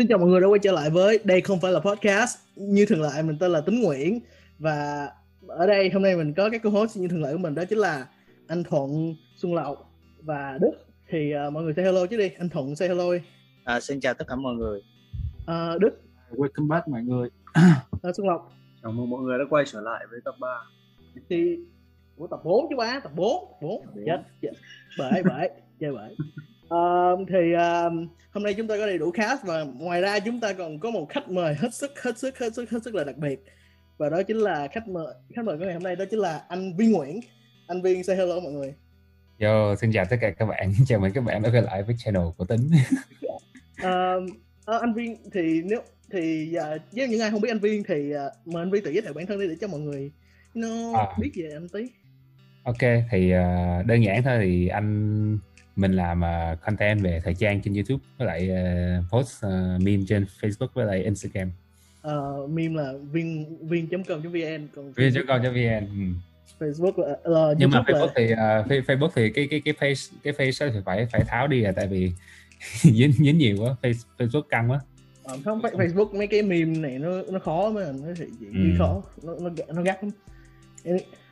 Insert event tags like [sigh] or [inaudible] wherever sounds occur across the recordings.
Xin chào mọi người đã quay trở lại với đây không phải là podcast như thường lệ mình tên là Tính Nguyễn và ở đây hôm nay mình có các co-host như thường lệ của mình đó chính là anh Thuận, Xuân Lộc và Đức thì uh, mọi người say hello chứ đi anh Thuận say hello. À, xin chào tất cả mọi người. Uh, Đức. Welcome back mọi người. uh, Xuân Lộc. Chào mừng mọi người đã quay trở lại với tập 3 Thì của tập 4 chứ ba tập 4 4 chết, chết. bởi bởi chơi bởi uh, thì uh, hôm nay chúng ta có đầy đủ cast và ngoài ra chúng ta còn có một khách mời hết sức hết sức hết sức hết sức là đặc biệt. Và đó chính là khách mời khách mời của ngày hôm nay đó chính là anh Viên Nguyễn. Anh Viên say hello mọi người. Yo, xin chào tất cả các bạn. [laughs] Chào mừng các bạn đã quay lại với channel của tính. [laughs] Uh, uh, anh Viên thì nếu thì uh, với những ai không biết anh Viên thì uh, mời anh Viên tự giới thiệu bản thân đi để cho mọi người nó à. biết về anh tí. Ok thì uh, đơn giản thôi thì anh mình làm uh, content về thời trang trên YouTube với lại uh, post uh, meme trên Facebook với lại Instagram. Uh, meme là viên viên.com.vn còn viên.com.vn ừ. Facebook là uh, nhưng mà Facebook là... thì uh, Facebook thì cái cái cái face cái face thì phải phải tháo đi à tại vì [laughs] dính dính nhiều quá face, Facebook căng quá ờ, không Facebook mấy cái meme này nó nó khó mà nó thì ừ. khó nó nó nó gắt lắm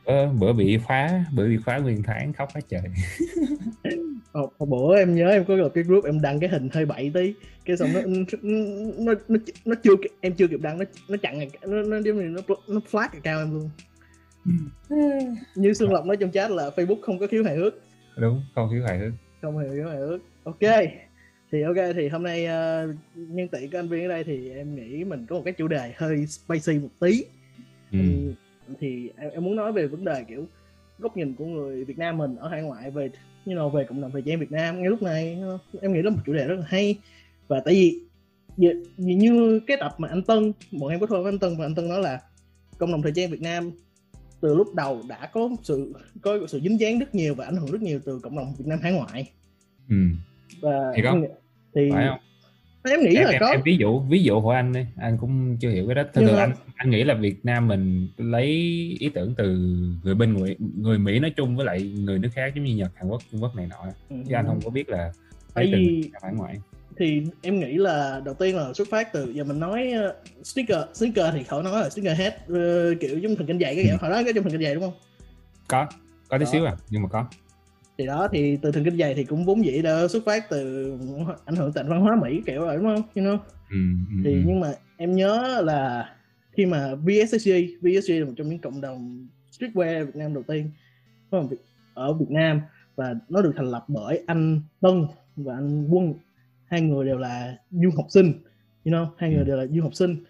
bữa, bữa bị khóa bữa bị khóa nguyên tháng khóc hết trời [laughs] Hồi, hồi bữa em nhớ em có gặp cái group em đăng cái hình hơi bậy tí. Cái xong nó nó nó nó, chưa em chưa kịp đăng nó nó chặn nó nó giống như nó nó flag cao em luôn. Như Xuân Lộc nói trong chat là Facebook không có khiếu hài hước. Đúng không khiếu hài hước. Không hề khiếu hài hước. Ok thì ok thì hôm nay uh, nhân tiện của anh viên ở đây thì em nghĩ mình có một cái chủ đề hơi spicy một tí. Ừ. thì, thì em, em muốn nói về vấn đề kiểu góc nhìn của người Việt Nam mình ở hải ngoại về như nào về cộng đồng thời trang Việt Nam ngay lúc này em nghĩ đó là một chủ đề rất là hay. Và tại vì vì như cái tập mà anh Tân bọn em có thôi với anh Tân và anh Tân nói là cộng đồng thời trang Việt Nam từ lúc đầu đã có sự có sự dính dáng rất nhiều và ảnh hưởng rất nhiều từ cộng đồng Việt Nam hải ngoại. Ừ. và thì có. thì phải không? em nghĩ em, là em, có. em ví dụ ví dụ của anh đi. Anh cũng chưa hiểu cái đó. Thường thường anh anh nghĩ là Việt Nam mình lấy ý tưởng từ người bên người người Mỹ nói chung với lại người nước khác giống như Nhật Hàn Quốc Trung Quốc này nọ. Ừ. chứ anh không có biết là tại vì hải ngoại thì em nghĩ là đầu tiên là xuất phát từ giờ mình nói uh, sneaker sneaker thì khỏi nói là sneaker head uh, kiểu giống thần kinh dày cái kiểu hồi đó cái trong thần kinh dày đúng không? Có có tí xíu à nhưng mà có. Thì đó thì từ thần kinh dày thì cũng vốn dĩ đã xuất phát từ ảnh hưởng từ văn hóa mỹ kiểu rồi đúng không? You know? Ừ, ừ, thì ừ. nhưng mà em nhớ là khi mà VSG VSG là một trong những cộng đồng streetwear Việt Nam đầu tiên ở Việt Nam và nó được thành lập bởi anh Tân và anh Quân. Hai người đều là du học sinh you know hai người ừ. đều là du học sinh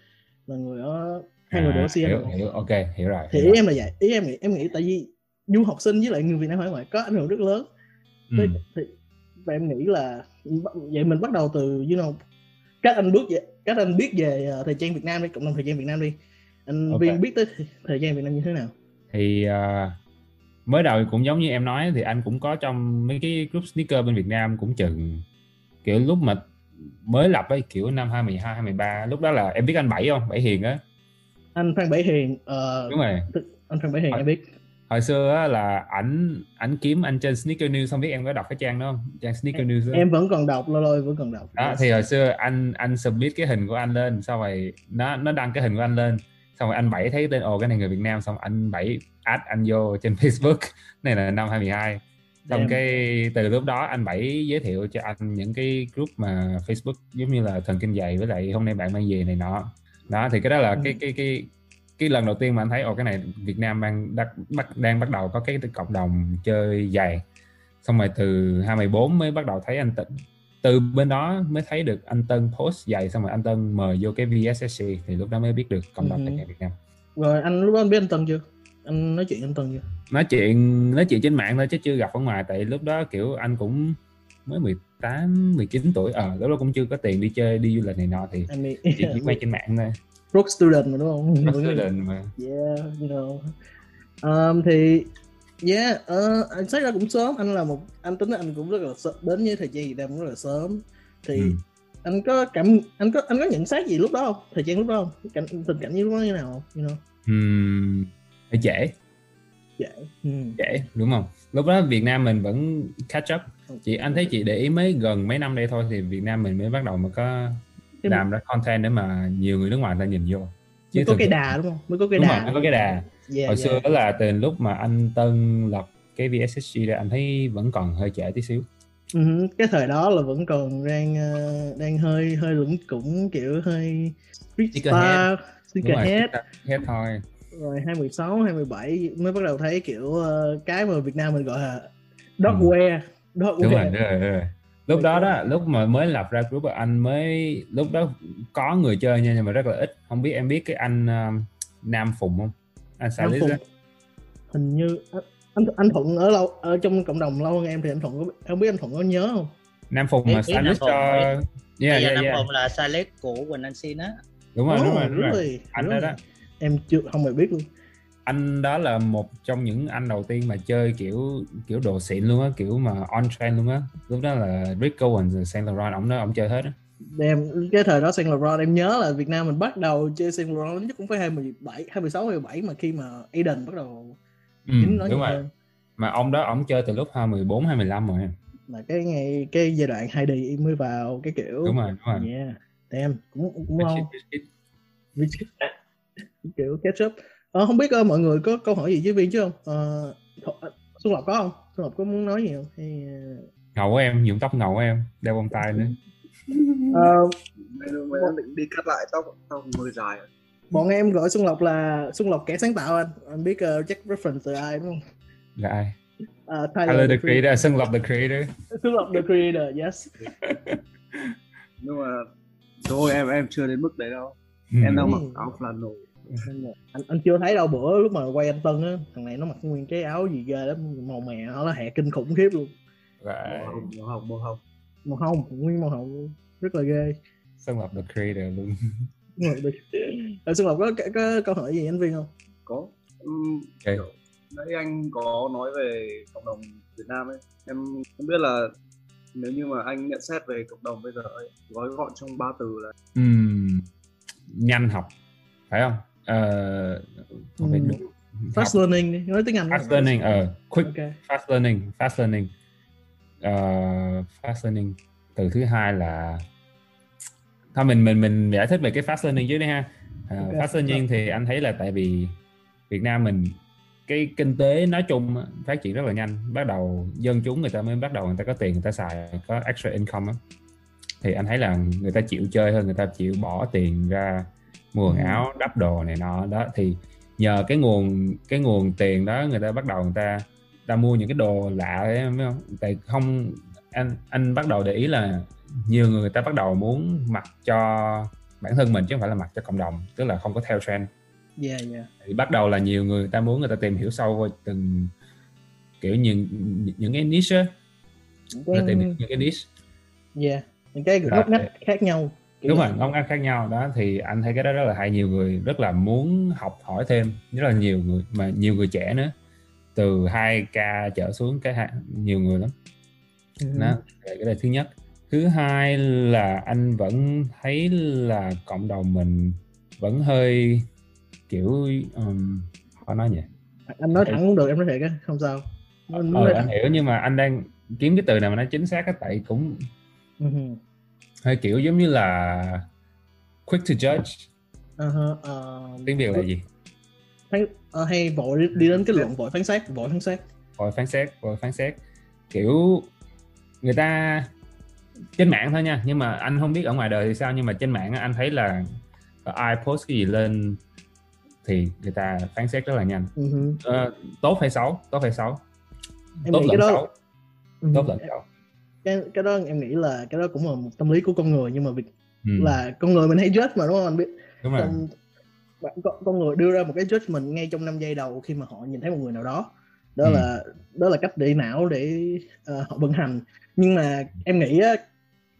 là người ở hai à, người đều ở CM hiểu, hiểu ok hiểu rồi thì ý em là vậy ý em nghĩ em nghĩ tại vì du học sinh với lại người Việt Nam hải ngoại có ảnh hưởng rất lớn. Ừ. thì, và em nghĩ là vậy mình bắt đầu từ you know các anh bước về các anh biết về uh, thời trang Việt Nam đi cộng đồng thời trang Việt Nam đi. Anh okay. viên biết tới thời gian Việt Nam như thế nào? Thì uh, mới đầu cũng giống như em nói thì anh cũng có trong mấy cái group sneaker bên Việt Nam cũng chừng kiểu lúc mà mới lập ấy kiểu năm 2012 2013 lúc đó là em biết anh Bảy không? Bảy Hiền á. Anh Phan Bảy Hiền uh, đúng rồi. anh Phan Bảy Hiền em biết hồi xưa á, là ảnh ảnh kiếm anh trên sneaker news không biết em có đọc cái trang đó không? Trang sneaker news đó. em vẫn còn đọc lo lôi vẫn còn đọc. Đó thì hồi xưa anh anh submit cái hình của anh lên sau rồi nó nó đăng cái hình của anh lên. Xong rồi anh bảy thấy tên ồ cái này người Việt Nam xong anh bảy add anh vô trên [laughs] Facebook. Này là năm 2012 xong cái từ lúc đó anh bảy giới thiệu cho anh những cái group mà Facebook giống như là thần kinh dày với lại hôm nay bạn mang về này nọ. Đó thì cái đó là ừ. cái cái cái cái lần đầu tiên mà anh thấy ồ cái này Việt Nam đang bắt, bắt đang bắt đầu có cái cộng đồng chơi giày. Xong rồi từ 2014 mới bắt đầu thấy anh Tịnh từ bên đó mới thấy được anh Tân post giày xong rồi anh Tân mời vô cái VSSC thì lúc đó mới biết được cộng đồng uh-huh. Việt Nam. Rồi anh lúc đó anh biết anh Tân chưa? Anh nói chuyện anh Tân chưa? Nói chuyện nói chuyện trên mạng thôi chứ chưa gặp ở ngoài tại lúc đó kiểu anh cũng mới 18 19 tuổi. Ờ à, lúc đó cũng chưa có tiền đi chơi đi du lịch này nọ thì chỉ, chỉ quay trên mạng thôi rock student mà đúng không? Rock student mà. Yeah you know. Um, thì yeah uh, anh thấy ra cũng sớm. Anh là một anh tính anh cũng rất là sớm, đến với thời gian Việt Nam rất là sớm. Thì ừ. anh có cảm anh có anh có nhận xét gì lúc đó không? Thời gian lúc đó không? Cảnh tình cảnh như lúc đó như nào không? You know. Uhm, hơi trễ trễ hmm. trễ đúng không? Lúc đó Việt Nam mình vẫn catch up. Chị anh thấy chị để ý mấy gần mấy năm đây thôi thì Việt Nam mình mới bắt đầu mà có Cái- làm ra content để mà nhiều người nước ngoài người ta nhìn vô. Mới có cái đà đúng không? Mới có cái đúng đà. rồi mới có cái đà. Yeah, hồi yeah. xưa đó là từ lúc mà anh Tân lập cái VSSG ra anh thấy vẫn còn hơi trễ tí xíu. Ừ, cái thời đó là vẫn còn đang ờ, đang hơi hơi lủng củng kiểu hơi street Sneaker star đúng sneaker rồi head. thôi. Rồi 2016 2017 mới bắt đầu thấy kiểu ờ, cái mà Việt Nam mình gọi là Ừ. wear dog đúng rồi đúng rồi, đúng rồi. Lúc đó đó lúc mà mới lập ra group anh mới lúc đó có người chơi nha nhưng mà rất là ít. Không biết em biết cái anh um, Nam Phùng không? Anh Nam Salis Phùng. hình như anh anh, anh Thuận ở lâu ở trong cộng đồng lâu hơn em thì anh Thuận có không biết anh Thuận có nhớ không? Nam Phùng mà Nam Salis Phùng, cho yeah, giờ yeah, Nam yeah. Phùng là Silet của Quỳnh Anh Xin á. Đúng rồi đúng rồi Oh, đúng rồi. anh đó đó. Em chưa không hề biết luôn anh đó là một trong những anh đầu tiên mà chơi kiểu kiểu đồ xịn luôn á kiểu mà on trend luôn á. Lúc đó là Rick Owens rồi Saint Laurent ổng đó ổng chơi hết á. Em cái thời đó Saint Laurent em nhớ là Việt Nam mình bắt đầu chơi Saint Laurent chắc cũng phải 27 26 27 mà khi mà Aiden bắt đầu ừ, đúng rồi. hơn. mà ông đó ổng chơi từ lúc 14 15 rồi. Em là cái ngày cái giai đoạn 2D mới vào cái kiểu đúng rồi đúng rồi. Yeah damn cũng cũng shit, big shit. Vì kiểu catch up ờ, không biết ờ, mọi người có câu hỏi gì với viên chứ không? Ờ, Th- ờ, Xuân Lộc có không? Xuân Lộc có muốn nói gì không? Hay ờ, ngầu của em nhuộm tóc ngầu của em đeo bông tai nữa. [laughs] Ờ, mới đang định đi cắt lại tóc tóc hơi dài. rồi. bọn em gọi Xuân Lộc là Xuân Lộc kẻ sáng tạo anh. Anh biết ờ, chắc reference từ ai đúng không? Là ai? Ờ, Tyler the Creator. Creator. Xuân Lộc the Creator. [laughs] Xuân Lộc the creator yes. Nhưng mà thôi em em chưa đến mức đấy đâu. Ừ. em đang mặc áo flannel [laughs] anh anh chưa thấy đâu bữa lúc mà quay anh Tân á thằng này nó mặc nguyên cái áo gì ghê lắm màu mè nó là hẹ kinh khủng khiếp luôn. Right. màu hồng màu hồng màu hồng. Nguyên màu hồng luôn rất là ghê. Xuân Lộc the Creator luôn. Được Ờ, Xuân Lộc có, có, có câu hỏi gì anh Viên không? Có. Um, Ok. kiểu, nãy anh có nói về cộng đồng Việt Nam ấy. Em không biết là nếu như mà anh nhận xét về cộng đồng bây giờ ấy, gói gọn trong ba từ là Ừm, nhanh học phải không Đúng. Fast học. learning đi nói tiếng Anh fast learning ờ quick ok. fast learning fast learning. Ờ, fast learning từ thứ hai là thôi mình mình mình giải thích về cái fast learning trước đi ha. Ờ, Ok. fast learning thì anh thấy là tại vì Việt Nam mình cái kinh tế nói chung phát triển rất là nhanh. Bắt đầu dân chúng người ta mới bắt đầu người ta có tiền người ta xài có extra income á. Thì anh thấy là người ta chịu chơi hơn người ta chịu bỏ tiền ra mua quần Ừ. áo đắp đồ này nọ đó thì nhờ cái nguồn cái nguồn tiền đó người ta bắt đầu người ta ta mua những cái đồ lạ ấy em biết không tại không anh anh bắt đầu để ý là nhiều người, người ta bắt đầu muốn mặc cho bản thân mình chứ không phải là mặc cho cộng đồng tức là không có theo trend. Yeah yeah. Thì bắt đầu là nhiều người, người ta muốn người ta tìm hiểu sâu vào từng kiểu những những cái niche á. Người ta tìm hiểu những cái niche. Yeah những cái Là- ngóc ngách khác nhau Kiểu đúng rồi ngóc ngách khác nhau đó thì anh thấy cái đó rất là hay nhiều người rất là muốn học hỏi thêm rất là nhiều người mà nhiều người trẻ nữa từ 2k trở xuống cái nhiều người lắm Ừ. đó Thì cái là thứ nhất thứ hai là anh vẫn thấy là cộng đồng mình vẫn hơi kiểu um, họ nói nhỉ anh nói thẳng cũng được em nói thiệt á không sao Anh ờ, nói anh thẳng. hiểu nhưng mà anh đang kiếm cái từ nào mà nó chính xác á tại cũng Ừ. hơi kiểu giống như là quick to judge. Uh-huh, ờ, tiếng việt là gì? Phán, ờ, hay vội đi, đến cái luận vội phán xét vội phán xét. Vội phán xét vội phán xét. Kiểu người ta trên mạng thôi nha nhưng mà anh không biết ở ngoài đời thì sao nhưng mà trên mạng anh thấy là ai post cái gì lên thì người ta phán xét rất là nhanh. Ừ. Ờ, tốt hay xấu? Tốt hay xấu? Em tốt lẫn xấu. Ừ. tốt lẫn xấu cái cái đó em nghĩ là cái đó cũng là một tâm lý của con người nhưng mà việc ừ. là con người mình hay judge mà đúng không anh biết đúng rồi con, con người đưa ra một cái judgment ngay trong 5 giây đầu khi mà họ nhìn thấy một người nào đó đó Ừ. là đó là cách để não để ờ, họ vận hành nhưng mà em nghĩ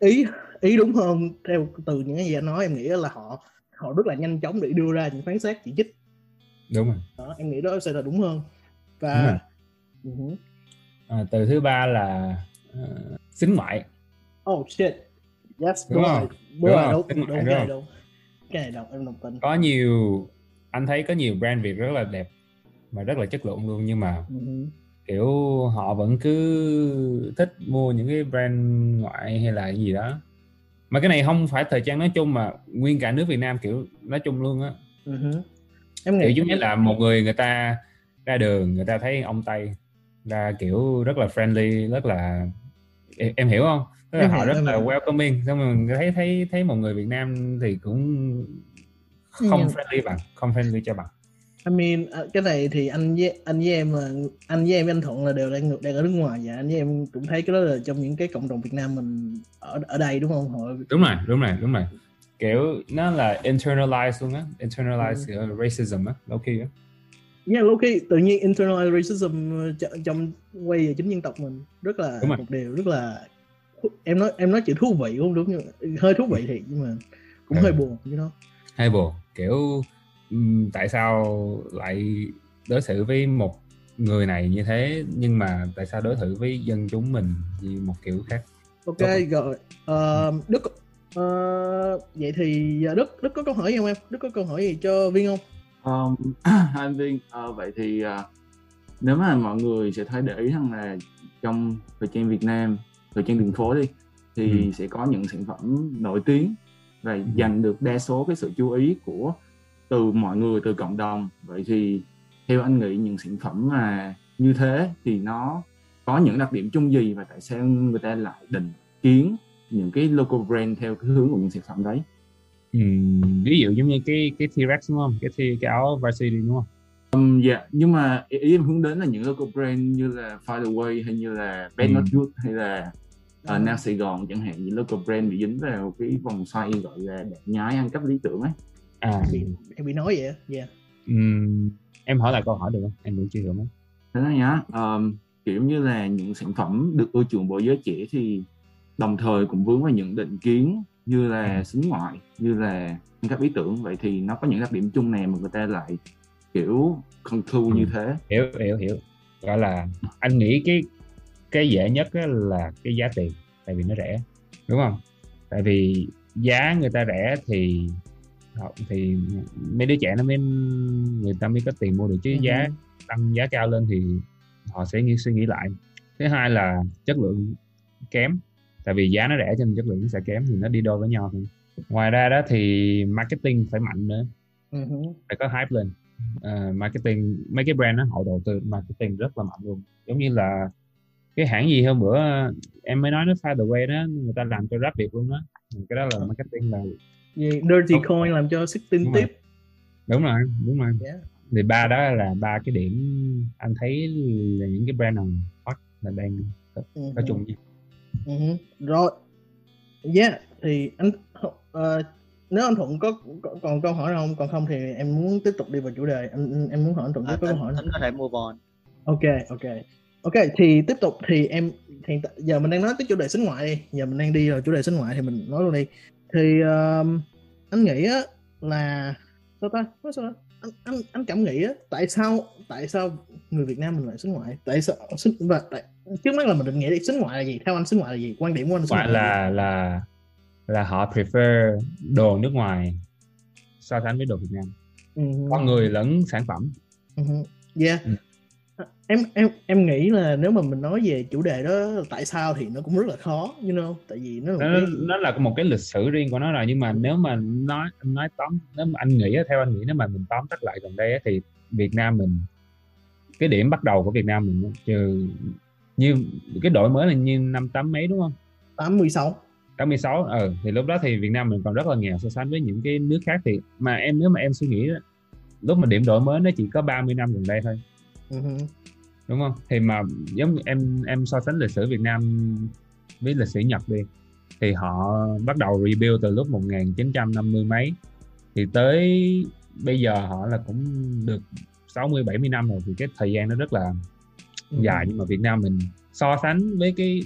ý ý đúng hơn theo từ những cái gì anh nói em nghĩ là họ họ rất là nhanh chóng để đưa ra những phán xét chỉ trích đúng rồi đó em nghĩ đó sẽ là đúng hơn Đúng rồi. và hứ. à, từ thứ ba là uh, xính ngoại oh shit. Yes Đúng đúng, rồi Đúng đúng rồi đúng, đúng, đúng đúng cái này đồng em đồng tình. Có nhiều anh thấy có nhiều brand Việt rất là đẹp và rất là chất lượng luôn nhưng mà hứ. kiểu họ vẫn cứ thích mua những cái brand ngoại hay là gì đó. Mà cái này không phải thời trang nói chung mà nguyên cả nước Việt Nam kiểu nói chung luôn á. Uh-huh. em kiểu nghĩ giống như là một người người ta ra đường người ta thấy ông tây ra kiểu rất là friendly rất là em, em hiểu không? Tức là Em họ rất là hiểu. welcoming. Xong rồi mình thấy thấy thấy một người Việt Nam thì cũng không Ừ. friendly bằng không friendly cho bằng. I mean à, cái này thì anh với anh với em là anh với em với anh Thuận là đều đang đang ở nước ngoài và anh với em cũng thấy cái đó là trong những cái cộng đồng Việt Nam mình ở ở đây đúng không? Họ đúng rồi đúng rồi đúng rồi. Kiểu nó là internalized luôn á. Internalized Ừ. racism á low key á Yeah, khi tự nhiên internalized racism ch- trong quay về chính dân tộc mình. Rất là một điều rất là em nói em nói chữ thú vị cũng đúng nhưng hơi thú vị thiệt nhưng mà cũng Ừ. hơi buồn chứ nó hay buồn. Kiểu tại sao lại đối xử với một người này như thế nhưng mà tại sao đối xử với dân chúng mình như một kiểu khác? Ok rồi. Ờ, Đức ờ, vậy thì Đức Đức có câu hỏi gì không em? Đức có câu hỏi gì cho Viên không Um, [clears throat] anh Viên, ờ, vậy thì ờ, nếu mà mọi người sẽ thấy để ý rằng là trong thời trang Việt Nam, thời trang đường phố đi, thì Ừ. sẽ có những sản phẩm nổi tiếng và giành được đa số cái sự chú ý của từ mọi người, từ cộng đồng. Vậy thì theo anh nghĩ những sản phẩm mà như thế thì nó có những đặc điểm chung gì và tại sao người ta lại định kiến những cái local brand theo cái hướng của những sản phẩm đấy? Ừm, ví dụ giống như cái cái T-Rex đúng không? Cái thi cái áo varsity đúng không? Um, dạ. Nhưng mà ý, ý em hướng đến là những local brand như là Away hay như là Bad Ừ. Not Good hay là uh, Nam Sài Gòn chẳng hạn. Những local brand bị dính vào cái vòng xoay gọi là đẹp nhái ăn cắp lý tưởng ấy. À bị em bị nói vậy á yeah. ừm, em hỏi lại câu hỏi được không? Em vẫn chưa hiểu mấy. Thế đó nhá. Um, kiểu như là những sản phẩm được ưa chuộng bởi giới trẻ thì đồng thời cũng vướng vào những định kiến như là Ừ. xính ngoại như là ăn cắp ý tưởng. Vậy thì nó có những đặc điểm chung nào mà người ta lại kiểu conclude như Ừ. thế. Hiểu hiểu hiểu. Gọi là anh nghĩ cái cái dễ nhất là cái giá tiền tại vì nó rẻ đúng không? Tại vì giá người ta rẻ thì thì mấy đứa trẻ nó mới người ta mới có tiền mua được. Chứ Ừ. giá tăng giá cao lên thì họ sẽ nghĩ suy nghĩ lại. Thứ hai là chất lượng kém tại vì giá nó rẻ cho nên chất lượng nó sẽ kém thì nó đi đôi với nhau thôi. Ngoài ra đó thì marketing phải mạnh nữa. Hứ. phải có hype lên. Ờ, marketing mấy cái brand đó họ đầu tư marketing rất là mạnh luôn. Giống như là cái hãng gì hôm bữa em mới nói nó Find the Way đó người ta làm cho rap Việt luôn đó. Cái đó là marketing là Gì, Dirty Đúng. Coin làm cho sức tin tiếp. Đúng rồi đúng rồi. Yeah. thì ba đó là ba cái điểm anh thấy là những cái brand nào hot là đang có, Ừ hứ. chung nhau Hứ. rồi. Yeah thì anh ờ, nếu anh Thuận có, có còn câu hỏi nào không? Còn không thì em muốn tiếp tục đi vào chủ đề. Anh anh- em muốn hỏi anh Thuận à, có câu hỏi tính có thể move on. Ok ok. Ok thì tiếp tục thì em thì t- giờ mình đang nói tới chủ đề xính ngoại đi. Giờ mình đang đi vào chủ đề xính ngoại thì mình nói luôn đi. Thì um, anh nghĩ á là sao ta? Nói sao ta? Anh anh anh cảm nghĩ á tại sao tại sao người Việt Nam mình lại xính ngoại tại sao xính và tại trước mắt là mình định nghĩa đi xính ngoại là gì theo anh xính ngoại là gì quan điểm của anh xính ngoại ngoại là là là họ prefer đồ nước ngoài so sánh với đồ Việt Nam Ừ. con người lẫn sản phẩm Ừ. Yeah. Ừ. Em em em nghĩ là nếu mà mình nói về chủ đề đó tại sao thì nó cũng rất là khó, you know, tại vì nó là một nó, cái nó là một cái lịch sử riêng của nó rồi nhưng mà nếu mà nói nói tóm nếu mà anh nghĩ theo anh nghĩ nếu mà mình tóm tắt lại gần đây thì Việt Nam mình cái điểm bắt đầu của Việt Nam mình trừ như cái đổi mới là như năm tám mấy đúng không 86. 86 ờ thì lúc đó thì Việt Nam mình còn rất là nghèo so sánh với những cái nước khác thì mà em nếu mà em suy nghĩ lúc mà điểm đổi mới nó chỉ có 30 năm gần đây thôi Ừ. đúng không? Thì mà giống như em em so sánh lịch sử Việt Nam với lịch sử Nhật đi thì họ bắt đầu rebuild từ lúc 1950 mấy. Thì tới bây giờ họ là cũng được 60 70 năm rồi thì cái thời gian nó rất là Ừ. dài. nhưng mà Việt Nam mình so sánh với cái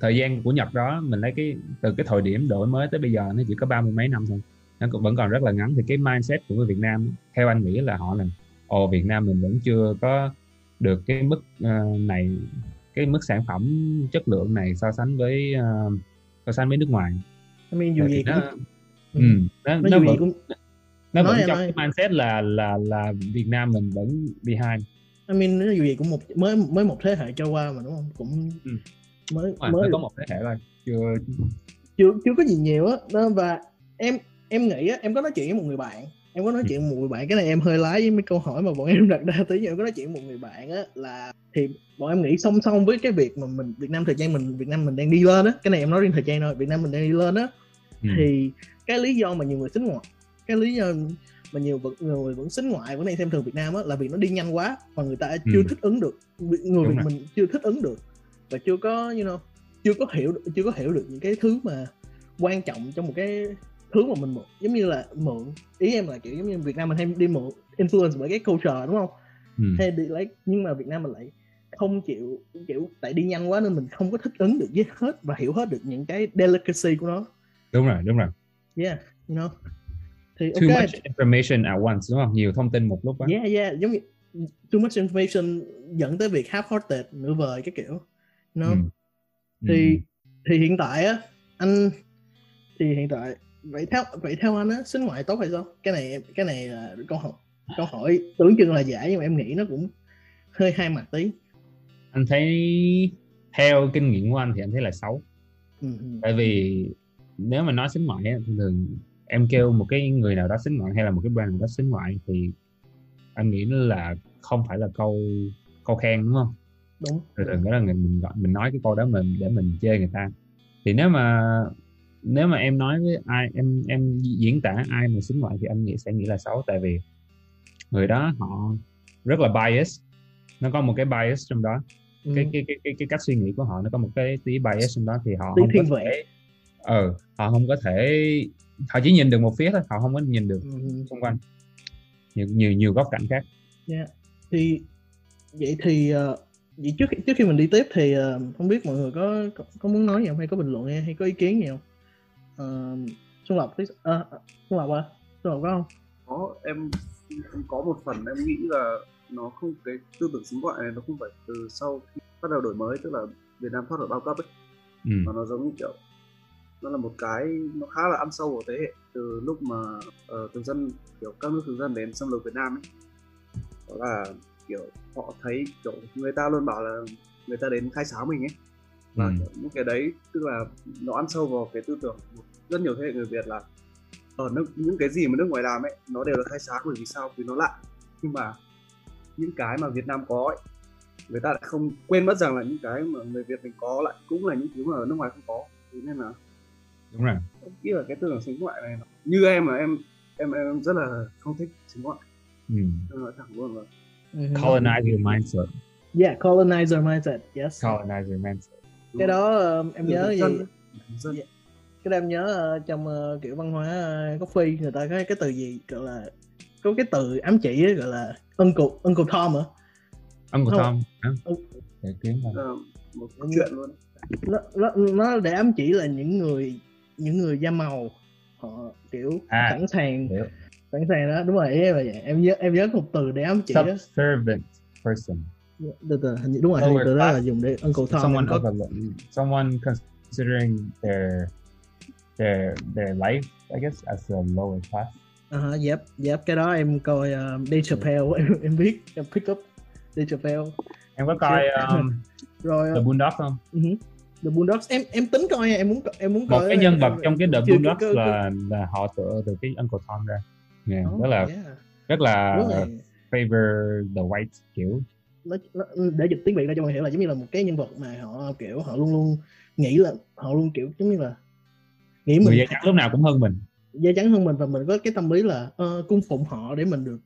thời gian của Nhật đó mình lấy cái từ cái thời điểm đổi mới tới bây giờ nó chỉ có ba mươi mấy năm thôi. Nó cũng vẫn còn rất là ngắn. Thì cái mindset của người Việt Nam theo anh nghĩ là họ là ồ Việt Nam mình vẫn chưa có được cái mức ờ, này cái mức sản phẩm chất lượng này so sánh với ờ, so sánh với nước ngoài. I mean, dù Tại gì nó cũng ừ, nó, nó nó dù gì vẫn cũng nó nói vẫn trong nói cái mindset là là là Việt Nam mình vẫn behind. I mean, nó dù gì cũng một mới mới một thế hệ trôi qua mà đúng không? Cũng Ừ. mới mà mới có một thế hệ thôi. Chưa chưa chưa có gì nhiều á. Và em em nghĩ á em có nói chuyện với một người bạn em có nói chuyện với một người bạn cái này em hơi lái với mấy câu hỏi mà bọn em đặt ra. Tí em có nói chuyện một người bạn á là thì bọn em nghĩ song song với cái việc mà mình Việt Nam thời gian mình Việt Nam mình đang đi lên á. Cái này em nói riêng thời gian thôi Việt Nam mình đang đi lên á. Ừ. thì cái lý do mà nhiều người xính ngoại cái lý do mà nhiều vật- người vẫn xính ngoại vẫn đang xem thường Việt Nam á là vì nó đi nhanh quá và người ta chưa Ừ. thích ứng được. Người Việt mình chưa thích ứng được và chưa có you know chưa có hiểu chưa có hiểu được những cái thứ mà quan trọng trong một cái thứ mà mình mượn giống như là mượn ý em là kiểu giống như Việt Nam mình hay đi mượn influence bởi cái culture đúng không Ừ. hay đi lấy nhưng mà Việt Nam mình lại không chịu kiểu tại đi nhanh quá nên mình không có thích ứng được với hết và hiểu hết được những cái delicacy của nó đúng rồi đúng rồi yeah you know thì too ok much information at once đúng không nhiều thông tin một lúc á yeah yeah giống như too much information dẫn tới việc half-hearted nửa vời cái kiểu you know? Ừ. thì Ừ. thì hiện tại á anh thì hiện tại vậy theo vậy theo anh á sinh ngoại tốt hay sao? Cái này cái này là câu hỏi câu hỏi tưởng chừng là giả nhưng mà em nghĩ nó cũng hơi hai mặt tí. Anh thấy theo kinh nghiệm của anh thì anh thấy là xấu. Ừ, ừ. tại vì nếu mà nói xính ngoại thường thường em kêu một cái người nào đó xính ngoại hay là một cái brand nào đó xính ngoại thì anh nghĩ nó là không phải là câu câu khen đúng không? Đúng. Thường thường đó là mình gọi mình nói cái câu đó mình để mình chơi người ta. Thì nếu mà nếu mà em nói với ai em em diễn tả ai mà xính ngoại thì anh nghĩ sẽ nghĩ là xấu. Tại vì người đó họ rất là bias. Nó có một cái bias trong đó. Ừ. cái, cái cái cái cái cách suy nghĩ của họ nó có một cái tí bias trong đó thì họ Tí không có thiên thể vị. ờ họ không có thể họ chỉ nhìn được một phía thôi họ không có nhìn được Ừ, ừ. xung quanh. Nhiều nhiều nhiều góc cạnh khác. Thì vậy thì ờ, vậy trước trước khi mình đi tiếp thì ờ, không biết mọi người có có, có muốn nói gì không? Hay có bình luận hay có ý kiến gì không uh, Xuân Lộc ờ, ờ, Xuân Lộc à? Xuân Lộc có không có em em có một phần em nghĩ là nó không cái tư tưởng xính ngoại này nó không phải từ sau khi bắt đầu đổi mới tức là Việt Nam thoát khỏi bao cấp ấy. Ừ. mà nó giống như kiểu nó là một cái nó khá là ăn sâu vào thế hệ từ lúc mà uh, thực dân kiểu các nước thực dân đến xâm lược Việt Nam ấy. Đó là kiểu họ thấy kiểu người ta luôn bảo là người ta đến khai sáng mình ấy. Và Ừ. những cái đấy tức là nó ăn sâu vào cái tư tưởng của rất nhiều thế hệ người Việt là ở nước những cái gì mà nước ngoài làm ấy nó đều là khai sáng bởi vì sao? Vì nó lạ. Nhưng mà những cái mà Việt Nam có ấy người ta lại không quên mất rằng là những cái mà người Việt mình có lại cũng là những thứ mà ở nước ngoài không có. Thế nên là đúng rồi. nghĩ là cái tư tưởng xính ngoại này như em là em em em rất là không thích xính ngoại. Ừ. nói thẳng luôn là Ừ. colonizer mindset. Yeah colonizer mindset yes. Colonizer mindset. Cái đó ờ, em nhớ gì? Dân cái em nhớ ờ, trong ờ, kiểu văn hóa uh, gốc phi người ta có cái từ gì gọi là có cái từ ám chỉ ấy, gọi là uncle uncle Tom hả Uncle Không. Tom hả? Ừ. để kiếm. Ờ, một chuyện luôn nó, nó, nó để ám chỉ là những người những người da màu họ kiểu À, sẵn sàng hiểu. sẵn sàng đó đúng rồi em là vậy em nhớ em nhớ một từ để ám chỉ đó subservient person từ từ hình như đúng rồi từ đó là dùng để uncle Tom someone em có someone considering their their their life I guess as a lower class. Uh, yep yep cái đó em coi uh, Dave Chappelle em, em biết em pick up Dave Chappelle em có coi um, [laughs] rồi The uh, Boondocks không? uh-huh. The Boondocks em em tính coi em muốn em muốn một coi cái nhân vật trong cái The chưa- là là họ tựa từ cái Uncle Tom ra. Yeah, Oh, rất là yeah. rất là rồi. favor the white kiểu. Nó, nó, để dịch tiếng việt ra cho mọi người hiểu là giống như là một cái nhân vật mà họ kiểu họ luôn luôn nghĩ là họ luôn kiểu giống như là nghĩ người mình da trắng lúc nào cũng hơn mình da trắng hơn mình và mình có cái tâm lý là ờ, cung phụng họ để mình được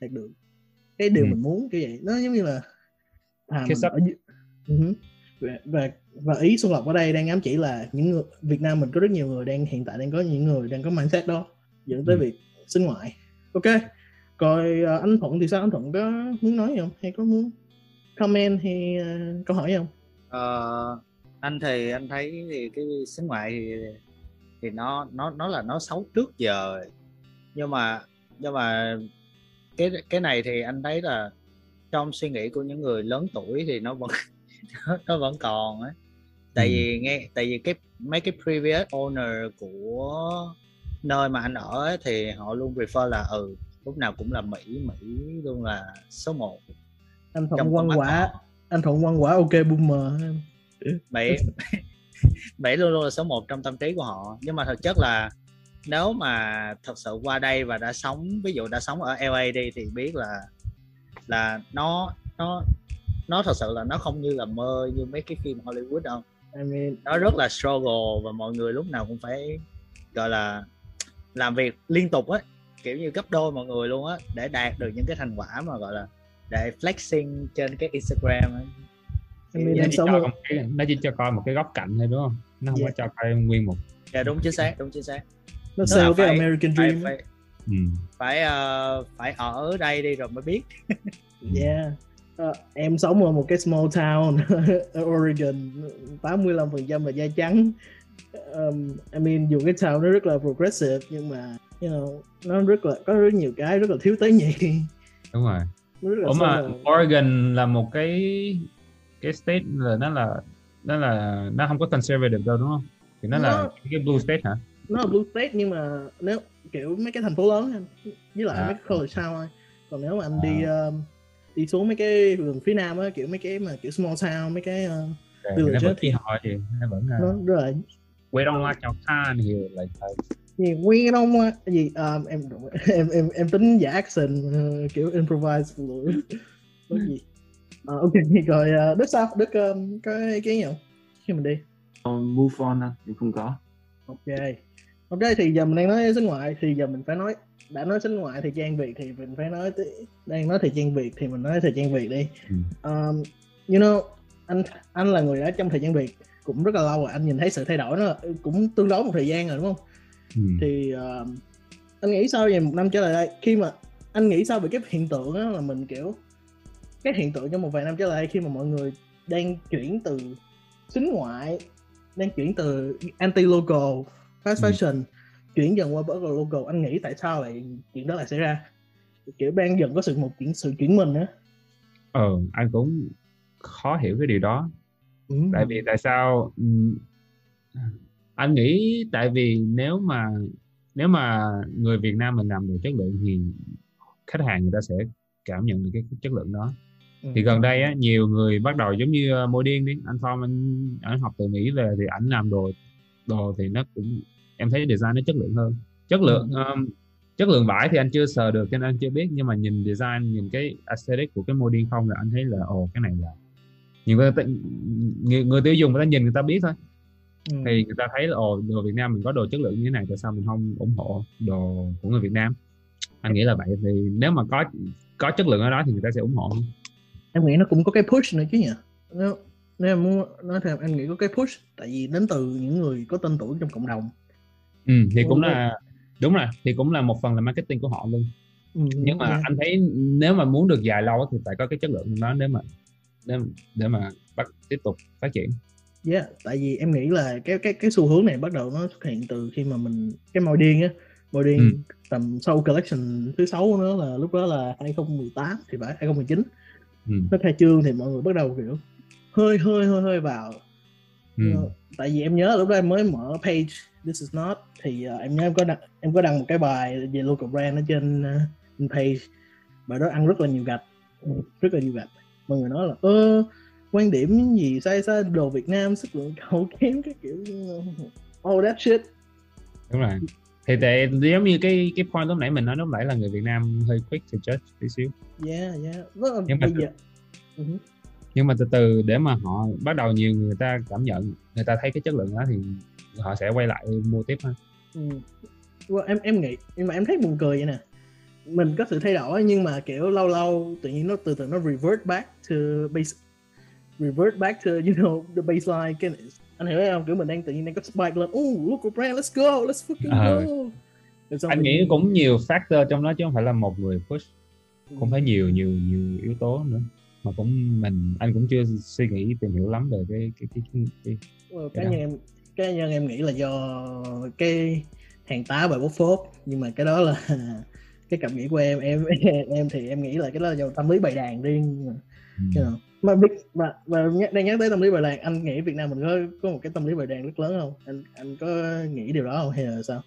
đạt được cái điều Ừ. mình muốn kiểu vậy nó giống như là à, mình up. ở hứ. và, và ý Xuân Lộc ở đây đang ám chỉ là những người Việt Nam mình có rất nhiều người đang hiện tại đang có những người đang có mindset đó dẫn tới Ừ. việc sinh ngoại ok rồi ờ, anh Thuận thì sao anh Thuận có muốn nói gì không hay có muốn comment hay ờ, câu hỏi gì không Ờ, anh thì anh thấy thì cái xính ngoại thì thì nó nó nó là nó xấu trước giờ. Nhưng mà nhưng mà cái cái này thì anh thấy là trong suy nghĩ của những người lớn tuổi thì nó vẫn [laughs] nó vẫn còn ấy tại Ừ. vì nghe tại vì cái mấy cái previous owner của nơi mà anh ở ấy, thì họ luôn refer là ừ lúc nào cũng là Mỹ Mỹ luôn là số 1 anh Thuận quan quả họ. anh Thuận quan quả ok boomer. Mỹ [laughs] Mỹ luôn luôn là số 1 trong tâm trí của họ nhưng mà thực chất là nếu mà thật sự qua đây và đã sống ví dụ đã sống ở LA đi thì biết là là nó nó nó thật sự là nó không như là mơ như mấy cái phim Hollywood đâu I mean, nó rất là struggle và mọi người lúc nào cũng phải gọi là làm việc liên tục á kiểu như gấp đôi mọi người luôn á để đạt được những cái thành quả mà gọi là để flexing trên cái Instagram ấy. I mean, nó em chỉ, sống cho một cái, nó chỉ cho coi một cái góc cạnh thôi đúng không? Nó không Yeah. có cho coi nguyên một dạ đúng chính xác đúng chính xác. Nó sell cái phải- American phải Dream phải ừ. phải, ờ, phải ở đây đi rồi mới biết. Yeah. [laughs] Ờ, em sống ở một cái small town ở [laughs] Oregon 85% là da trắng. Um, I mean dù cái town nó rất là progressive nhưng mà you know, nó rất là có rất nhiều cái rất là thiếu tế nhị. Đúng rồi. Nó rất là Ủa mà Oregon là một cái cái state là nó là nó là nó không có conservative đâu đúng không? Thì nó là Nó- cái blue state hả? Nó là blue state nhưng mà nếu kiểu mấy cái thành phố lớn với lại À. mấy cái college town thôi. Còn nếu mà anh đi um, đi xuống mấy cái vùng phía nam á kiểu mấy cái mà kiểu small town mấy cái uh, Rồi, nó vẫn thì- họ thì nó vẫn là nó rất là we don't like your kind here like like gì nguyên đâu mà gì um, em em em em tính giả accent uh, kiểu improvise. Luôn gì Ờ, ok [laughs] rồi uh, đức sao? Đức um, có ý kiến gì không? Khi mình đi. Ờ, move on anh em không có. Ok. Ok thì giờ mình đang nói xuất ngoại thì giờ mình phải nói đã nói xuất ngoại thời trang việt thì mình phải nói tới đang nói thời trang việt thì mình nói thời trang việt đi. Ừ. um, you know anh anh là người đã trong thời trang việt cũng rất là lâu rồi anh nhìn thấy sự thay đổi nó cũng tương đối một thời gian rồi đúng không? Ừ. thì uh, anh nghĩ sao về một năm trở lại đây? Khi mà anh nghĩ sao về cái hiện tượng đó là mình kiểu cái hiện tượng trong một vài năm trở lại khi mà mọi người đang chuyển từ xính ngoại đang chuyển từ anti local fast Ừ. fashion chuyển dần qua bất local. Anh nghĩ tại sao lại chuyện đó lại xảy ra? Kiểu đang dần có sự một chuyện sự chuyển mình á. Ờ anh cũng khó hiểu cái điều đó. Ừ. tại vì tại sao ừm, anh nghĩ tại vì nếu mà nếu mà người Việt Nam mình làm được chất lượng thì khách hàng người ta sẽ cảm nhận được cái chất lượng đó Ừ. thì gần đây á nhiều người bắt đầu giống như uh, môi điên đi anh Phong anh anh học từ Mỹ về thì ảnh làm đồ đồ thì nó cũng em thấy design nó chất lượng hơn. Chất lượng um, chất lượng vải thì anh chưa sờ được cho nên anh chưa biết nhưng mà nhìn design nhìn cái aesthetic của cái môi điên không là anh thấy là ồ cái này là nhiều người, người, người tiêu dùng người ta nhìn người ta biết thôi. Ừ. thì người ta thấy là ồ đồ Việt Nam mình có đồ chất lượng như thế này tại sao mình không ủng hộ đồ của người Việt Nam? Anh nghĩ là vậy thì nếu mà có có chất lượng ở đó thì người ta sẽ ủng hộ em nghĩ nó cũng có cái push nữa chứ nhỉ? Nếu nếu em muốn nói thêm em nghĩ có cái push tại vì đến từ những người có tên tuổi trong cộng đồng. Ừ, thì cũng là đúng rồi thì cũng là một phần là marketing của họ luôn. Ừ, nhưng mà yeah. anh thấy nếu mà muốn được dài lâu thì phải có cái chất lượng đó nếu mà để, để mà bắt tiếp tục phát triển. Yeah, tại vì em nghĩ là cái cái cái xu hướng này bắt đầu nó xuất hiện từ khi mà mình cái màu điên á, màu điên Ừ. tầm sau collection thứ sáu của nó là lúc đó là 2018 thì phải 2019 ừ. nó khai trương thì mọi người bắt đầu kiểu hơi hơi hơi hơi vào. Ừ. Ờ, tại vì em nhớ lúc đó em mới mở page this is not thì ờ, em nhớ em có đăng em có đăng một cái bài về local brand ở trên, trên page. Bài đó ăn rất là nhiều gạch. Ừ, rất là nhiều gạch. Mọi người nói là ơ quan điểm gì sai sai đồ Việt Nam sức lượng cao kém cái kiểu. [laughs] All that shit. Đúng rồi thì tại giống như cái cái point lúc nãy mình nói lúc nãy là người Việt Nam hơi quick to judge tí xíu yeah yeah rất là Nhưng mà bây giờ hứ. nhưng mà từ từ để mà họ bắt đầu nhiều người ta cảm nhận người ta thấy cái chất lượng đó thì họ sẽ quay lại mua tiếp ha Ừ. Well, em em nghĩ nhưng mà em thấy buồn cười vậy nè mình có sự thay đổi nhưng mà kiểu lâu lâu tự nhiên nó từ từ nó revert back to base revert back to you know the baseline cái anh hiểu không? Kiểu mình đang tự nhiên đang có spike lên. Oh local brand let's go let's fucking Ờ. go. Anh tự nghĩ cũng nhiều factor trong đó chứ không phải là một người push. Cũng phải nhiều nhiều nhiều yếu tố nữa. Mà cũng mình anh cũng chưa suy nghĩ tìm hiểu lắm về cái cái cái, cái, cái Cái cá nhân em cá nhân em nghĩ là do cái hàng tá bài bốc phốt. Nhưng mà cái đó là [laughs] cái cảm nghĩ của em. Em [laughs] em thì em nghĩ là cái đó là do tâm lý bày đàn riêng know. mà biết mà mà nhắc, đang nhắc tới tâm lý bày đàn anh nghĩ Việt Nam mình có có một cái tâm lý bày đàn rất lớn không? Anh anh có nghĩ điều đó không hay là sao?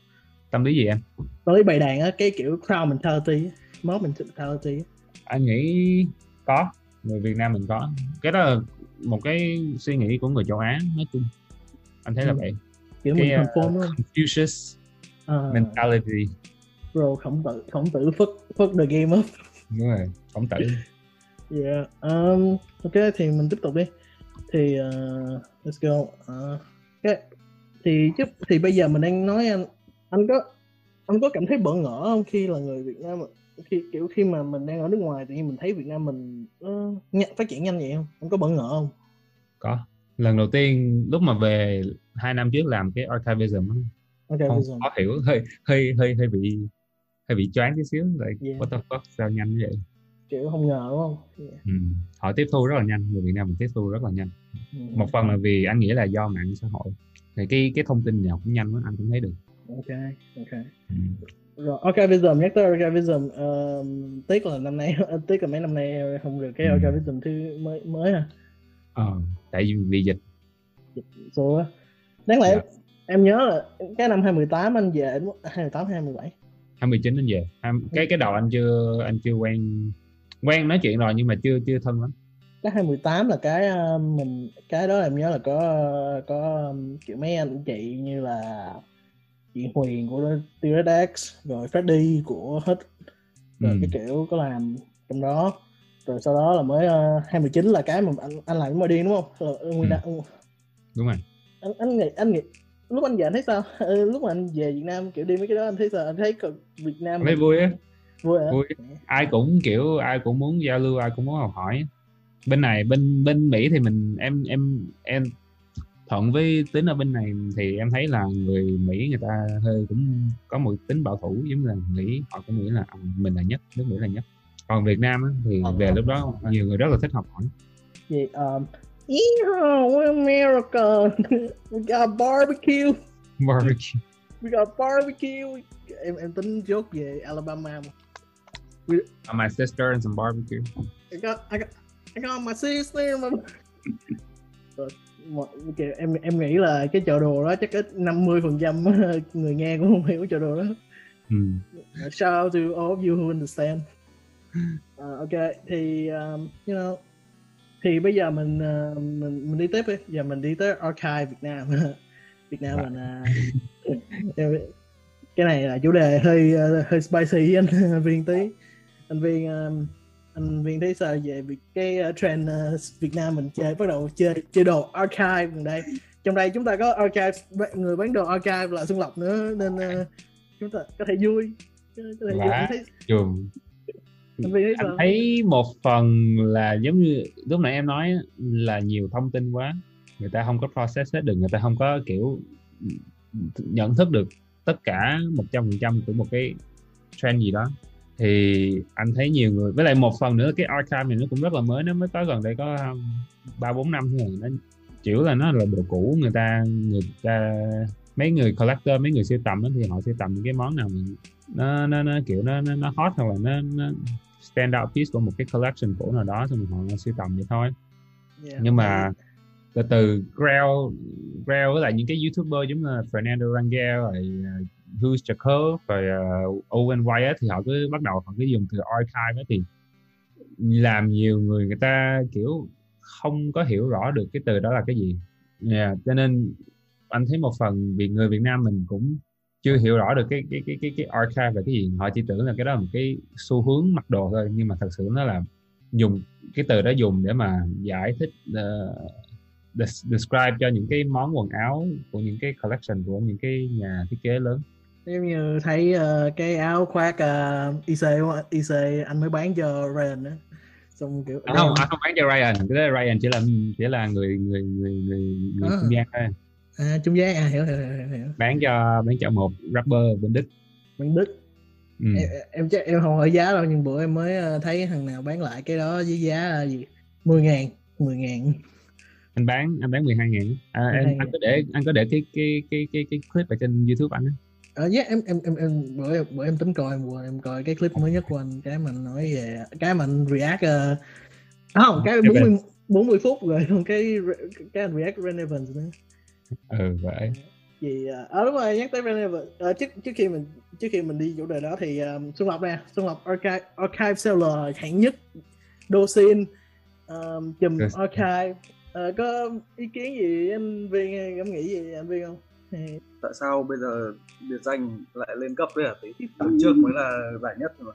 Tâm lý gì em? Tâm lý bày đàn á cái kiểu crowd mentality mob mentality anh nghĩ có người Việt Nam mình có. Cái đó là một cái suy nghĩ của người châu Á nói chung. Anh thấy là Ừ. vậy. Kiểu cái mình uh, conform đúng không? Confucius Ờ, mentality. Bro khổng tử khổng tử fuck fuck the game up đúng rồi khổng tử Yeah. Um, ok thì mình tiếp tục đi. Thì uh, let's go. Uh, okay. Thì chứ thì bây giờ mình đang nói anh anh có anh có cảm thấy bỡ ngỡ không khi là người Việt Nam khi kiểu khi mà mình đang ở nước ngoài tự nhiên mình thấy Việt Nam mình nó nhanh, phát triển nhanh vậy không? Anh có bỡ ngỡ không? có lần đầu tiên lúc mà về hai năm trước làm cái archivism á, Ok không khó hiểu hơi hơi hơi hơi bị hơi bị choáng tí xíu like Yeah. what the fuck sao nhanh như vậy kiểu không ngờ đúng không? Yeah. ừ. họ tiếp thu rất là nhanh người Việt Nam mình tiếp thu rất là nhanh Ừ. một phần là vì anh nghĩ là do mạng xã hội thì cái cái thông tin nào cũng nhanh quá anh cũng thấy được Ok ok. ừ. Rồi archivism nhắc tới archivism um, tiếc là năm nay [laughs] tiếc là mấy năm nay không được cái Ừ. archivism thứ mới mới ha. ờ, tại vì vì dịch số á đáng lẽ Dạ. em nhớ là cái năm 2018 anh về 2018 hay 2017 2019 đến về cái cái đầu anh chưa anh chưa quen quen nói chuyện rồi nhưng mà chưa chưa thân lắm. Cái 2018 là cái ờ, mình cái đó em nhớ là có có kiểu mấy anh chị như là chị Huyền của T-Rex rồi Freddy của hết rồi Ừ. cái kiểu có làm trong đó. Rồi sau đó là mới uh, 2019 là cái mà anh anh làm cái môi điên đúng không? Là nguyên Ừ. đa- đúng rồi. Anh anh nghĩ anh nghĩ lúc anh về anh thấy sao? [laughs] Ừ, lúc mà anh về Việt Nam kiểu đi mấy cái đó anh thấy sao? Anh thấy Việt Nam thấy vui á vui vui ai cũng kiểu ai cũng muốn giao lưu ai cũng muốn học hỏi bên này bên bên Mỹ thì mình em em em thuận với tính ở bên này thì em thấy là người Mỹ người ta hơi cũng có một tính bảo thủ giống là nghĩ họ cũng nghĩ là à, mình là nhất nước Mỹ là nhất còn Việt Nam á, thì Ờ, về ờ, lúc đó ờ. nhiều người rất là thích học hỏi gì um, Yeehaw, we're America. We got barbecue. barbecue We got barbecue. Em em tính chốt về Alabama. mà. My sister and some barbecue I got I got I got my sister. My... Mọi- kiểu em em nghĩ là cái chợ đồ đó chắc ít 50 phần trăm [laughs] người nghe cũng không hiểu chợ đồ đó. ừ. Shout out to all of you who understand. Ờ, ok thì um, you know thì bây giờ mình uh, mình mình đi tiếp đi giờ mình đi tới archive Việt Nam [laughs] Việt Nam mình uh, [laughs] cái này là chủ đề hơi uh, hơi spicy anh viên tí anh viên um, anh viên thấy sao về việc cái uh, trend uh, Việt Nam mình chơi bắt đầu chơi chơi đồ archive gần đây trong đây chúng ta có archive người bán đồ archive là Xuân Lộc nữa nên uh, chúng ta có thể vui có thể vui. Dạ. Anh thấy, anh thấy anh thấy một phần là giống như lúc nãy em nói là nhiều thông tin quá người ta không có process hết được người ta không có kiểu nhận thức được tất cả một trăm phần trăm của một cái trend gì đó thì anh thấy nhiều người với lại một phần nữa cái archive này nó cũng rất là mới nó mới có gần đây có um, ba bốn năm thôi nó kiểu là nó là đồ cũ người ta người ta mấy người collector mấy người sưu tầm á thì họ sưu tầm những cái món nào mà nó nó, nó kiểu nó, nó nó hot hoặc là nó, nó stand out piece của một cái collection cũ nào đó xong rồi họ sưu tầm vậy thôi Yeah. nhưng mà từ từ Grell Grell với lại những cái youtuber giống như là Fernando Rangel rồi uh, Who's Jacob rồi uh, Owen Wyatt thì họ cứ bắt đầu họ cứ dùng từ archive đó thì làm nhiều người người ta kiểu không có hiểu rõ được cái từ đó là cái gì. Yeah, cho nên anh thấy một phần vì người Việt Nam mình cũng chưa hiểu rõ được cái cái cái cái cái archive là cái gì. Họ chỉ tưởng là cái đó là một cái xu hướng mặc đồ thôi nhưng mà thật sự nó là dùng cái từ đó dùng để mà giải thích uh, describe cho những cái món quần áo của những cái collection của những cái nhà thiết kế lớn. Giống như thấy ờ, cái áo khoác uh, IC? IC anh mới bán cho Ryan á. Xong kiểu à, không anh không bán cho Ryan cái đó Ryan chỉ là chỉ là người người người người người À. trung gian thôi à, trung gian à hiểu hiểu hiểu, hiểu. bán cho bán cho một rapper bên Đức Bán Đức. ừ. Em, em chắc em không hỏi giá đâu nhưng bữa em mới ờ, thấy thằng nào bán lại cái đó với giá là gì 10 ngàn 10 ngàn anh bán anh bán 12 ngàn à, em, 12.000. anh có để anh có để cái cái cái cái cái clip ở trên YouTube anh á Ờ yeah, em em em em bữa em, bữa em tính coi bữa em coi cái clip mới nhất của anh cái mình nói về cái mình react uh, à, không cái Relevant. 40 40 phút rồi còn cái cái anh react relevance nữa. Ừ vậy. Gì à à, đúng rồi nhắc tới relevant à, trước trước khi mình trước khi mình đi chủ đề đó thì um, Xuân Lộc nè Xuân Lộc archive archive seller hạng nhất Dosin um, chùm archive. Ờ, có ý kiến gì anh viên cảm nghĩ gì anh viên không tại sao bây giờ biệt danh lại lên cấp đấy hả? Tí lần trước mới là giải nhất mà.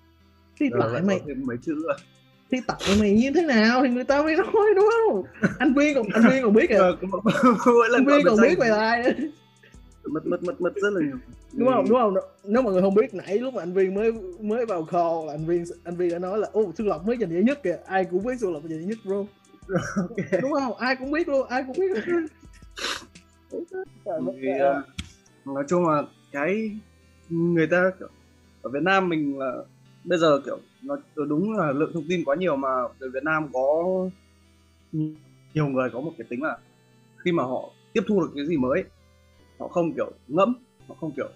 Thì giờ lại mày. thêm mấy chữ nữa. Thì tại mày như thế nào thì người ta mới nói đúng không? Anh viên còn anh viên còn biết [laughs] lần anh gọi còn biết mày là ai. nữa mất mất mất mất rất là nhiều. Đúng không? Đúng không? Nếu mọi người không biết nãy lúc mà anh viên mới mới vào call là anh viên anh viên đã nói là ô xuân lộc mới giành giải nhất kìa. Ai cũng biết xuân lộc giành giải nhất bro. [laughs] Ok. đúng không? Ai cũng biết luôn ai cũng biết [laughs] ơi. ờ, nói chung là cái người ta kiểu, ở Việt Nam mình là bây giờ kiểu nó đúng là lượng thông tin quá nhiều mà ở Việt Nam có nhiều người có một cái tính là khi mà họ tiếp thu được cái gì mới họ không kiểu ngẫm họ không kiểu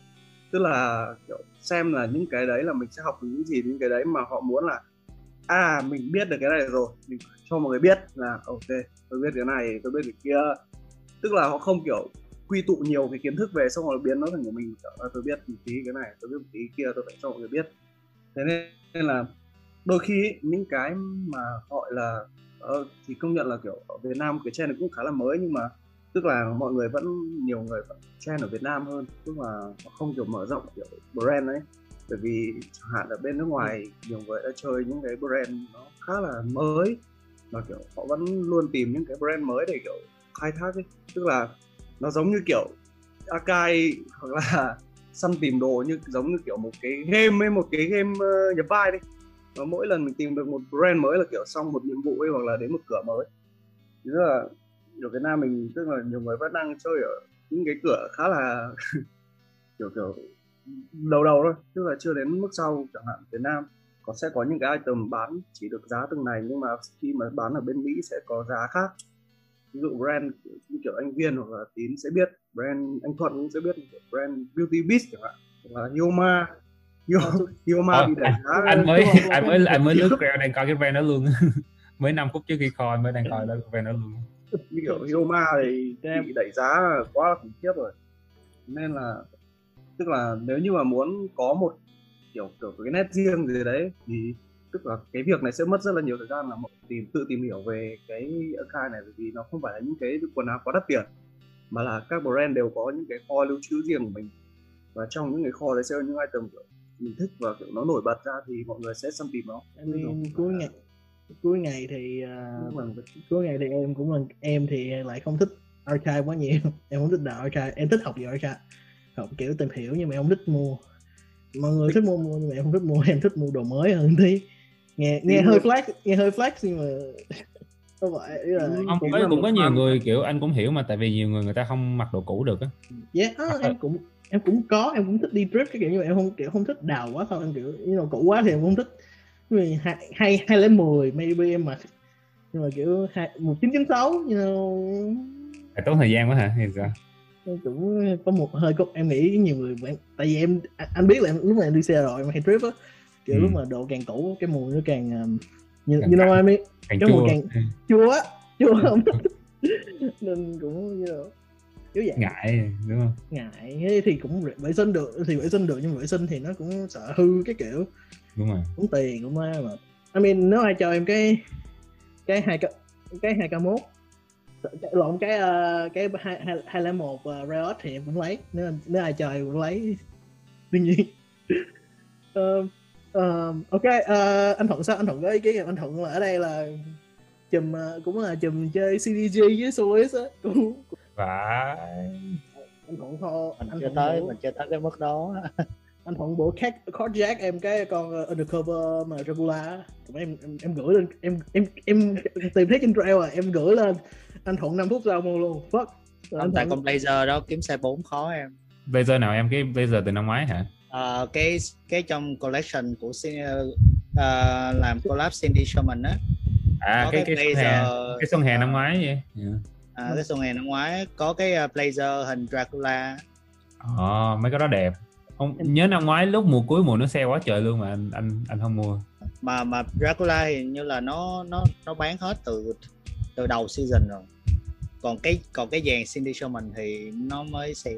tức là kiểu xem là những cái đấy là mình sẽ học được những gì những cái đấy mà họ muốn là à mình biết được cái này rồi mình cho mọi người biết là ok tôi biết cái này tôi biết cái kia tức là họ không kiểu quy tụ nhiều cái kiến thức về xong rồi biến nó thành của mình. À, tôi biết một tí cái này tôi biết một tí kia tôi phải cho mọi người biết. Thế nên, nên là đôi khi những cái mà gọi là uh, thì công nhận là kiểu ở Việt Nam cái trend này cũng khá là mới nhưng mà tức là mọi người vẫn nhiều người vẫn trend ở Việt Nam hơn. Tức là họ không kiểu mở rộng kiểu brand ấy. Bởi vì chẳng hạn ở bên nước ngoài nhiều người đã chơi những cái brand nó khá là mới và kiểu họ vẫn luôn tìm những cái brand mới để kiểu khai thác ấy. Tức là nó giống như kiểu Akai hoặc là [laughs] săn tìm đồ như giống như kiểu một cái game ấy một cái game uh, nhập vai đi. Và mỗi lần mình tìm được một brand mới là kiểu xong một nhiệm vụ ấy hoặc là đến một cửa mới. Tức là ở Việt Nam mình tức là nhiều người vẫn đang chơi ở những cái cửa khá là [laughs] kiểu kiểu đầu đầu thôi. Tức là chưa đến mức sau chẳng hạn Việt Nam có sẽ có những cái item bán chỉ được giá từng này nhưng mà khi mà bán ở bên Mỹ sẽ có giá khác ví dụ brand như kiểu anh Viên hoặc là Tín sẽ biết brand anh Thuận cũng sẽ biết brand Beauty Beast chẳng hạn hoặc là Yoma. Yo- Yoma Ờ, bị đẩy giá anh mới anh mới anh mới lướt reo đang coi cái brand đó luôn. [laughs] Mấy năm phút trước khi coi anh mới đang coi đó cái brand đó luôn. Như kiểu Yoma thì bị đẩy giá quá là khủng khiếp rồi. Nên là tức là nếu như mà muốn có một kiểu kiểu cái nét riêng gì đấy thì tức là cái việc này sẽ mất rất là nhiều thời gian là mọi tìm tự tìm hiểu về cái account này bởi vì nó không phải là những cái quần áo quá đắt tiền mà là các brand đều có những cái kho lưu trữ riêng của mình. Và trong những cái kho đấy sẽ có những item kiểu mình thích và kiểu nó nổi bật ra thì mọi người sẽ săn tìm nó. Viên cuối ngày cuối ngày thì mà cuối ngày thì em cũng là em thì lại không thích archive quá nhiều. [laughs] Em không thích đào archive em thích học về archive học kiểu tìm hiểu nhưng mà em không thích mua. Mọi người thích mua mua nhưng mà em không thích mua [laughs] em thích mua đồ mới hơn tí nghe nghe hơi flex nghe hơi flex nhưng mà vậy là không cũng có là cũng có nhiều người kiểu anh cũng hiểu mà tại vì nhiều người người ta không mặc đồ cũ được á. Yeah á, em cũng em cũng có em cũng thích đi trip cái kiểu nhưng mà em không kiểu không thích đào quá thôi em kiểu như là cũ quá thì em không thích. Vì hai hai hai lấy mười maybe em mặc. Nhưng mà kiểu hai một chín chín sáu you know. Phải tốn thời gian quá hả hay sao? Em cũng có một hơi có em nghĩ nhiều người tại vì em anh- biết là em, lúc mà em đi xe rồi em hay trip á kiểu Ừ. lúc mà độ càng cũ cái mùi nó càng um, như, Càng you know I mean càng Cái chua. mùi càng- chua á chua không [laughs] nên cũng như kiểu vậy. Ngại đúng không? Ngại thế thì cũng vệ- sinh được thì vệ sinh được nhưng vệ sinh thì nó cũng sợ hư cái kiểu. Đúng rồi. Cũng tiền cũng mà. I mean nếu ai cho em cái cái hai cái hai k mốt lộn cái ờ, cái hai hai hai lẻ một uh, Riot thì em cũng lấy. Nếu nếu ai cho em cũng lấy. Đương nhiên [laughs] Ờ, ờ, ok ờ, anh thuận sao? Anh thuận có ý kiến anh thuận là ở đây là chùm ờ, cũng là chùm chơi CDG với Soloist á. Cũng phải. Anh thuận thôi mình anh chưa tới mình chưa tới cái mức đó. [laughs] Anh thuận bộ cat card jack em cái con uh, undercover mà. Tụi em, em em gửi lên em em em tìm thấy trên trail à em gửi lên anh thuận 5 phút sau mua luôn. Fuck. Không anh tại thuận. con blazer đó kiếm xe 4 khó em. Blazer nào em? Cái blazer từ năm ngoái hả Ờ, cái cái trong collection của ờ, làm collab Cindy Sherman á. À có cái cái, xuân hè blazer cái xuân hè năm ngoái vậy? Dạ. à, cái xuân hè năm ngoái. Có cái blazer hình Dracula. Ờ, mấy cái đó đẹp. Không nhớ năm ngoái lúc mùa cuối mùa nó xe quá trời luôn mà anh anh anh không mua. Mà mà Dracula thì như là nó nó nó bán hết từ từ đầu season rồi. Còn cái còn cái dàn Cindy Sherman thì nó mới sale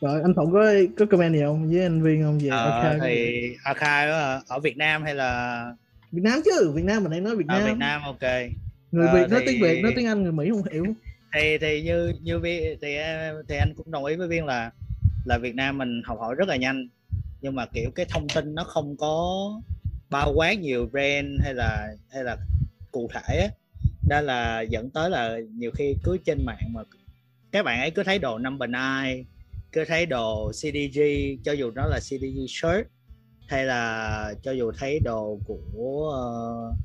rồi anh thuận có có comment gì không? Với anh viên không? Về Ờ, archive thì Archive á, ở Việt Nam hay là Việt Nam chứ Việt Nam mình đang nói Việt ở Nam. Việt Nam ok. Người Ờ, Việt nói thì- tiếng Việt nói tiếng Anh người Mỹ không hiểu. Thì thì như như vi thì thì anh cũng đồng ý với viên là là Việt Nam mình học hỏi rất là nhanh. Nhưng mà kiểu cái thông tin nó không có bao quát nhiều brand hay là hay là cụ thể á. Đó là dẫn tới là nhiều khi cứ trên mạng mà các bạn ấy cứ thấy đồ number nine cứ thấy đồ CDG cho dù nó là CDG shirt hay là cho dù thấy đồ của uh,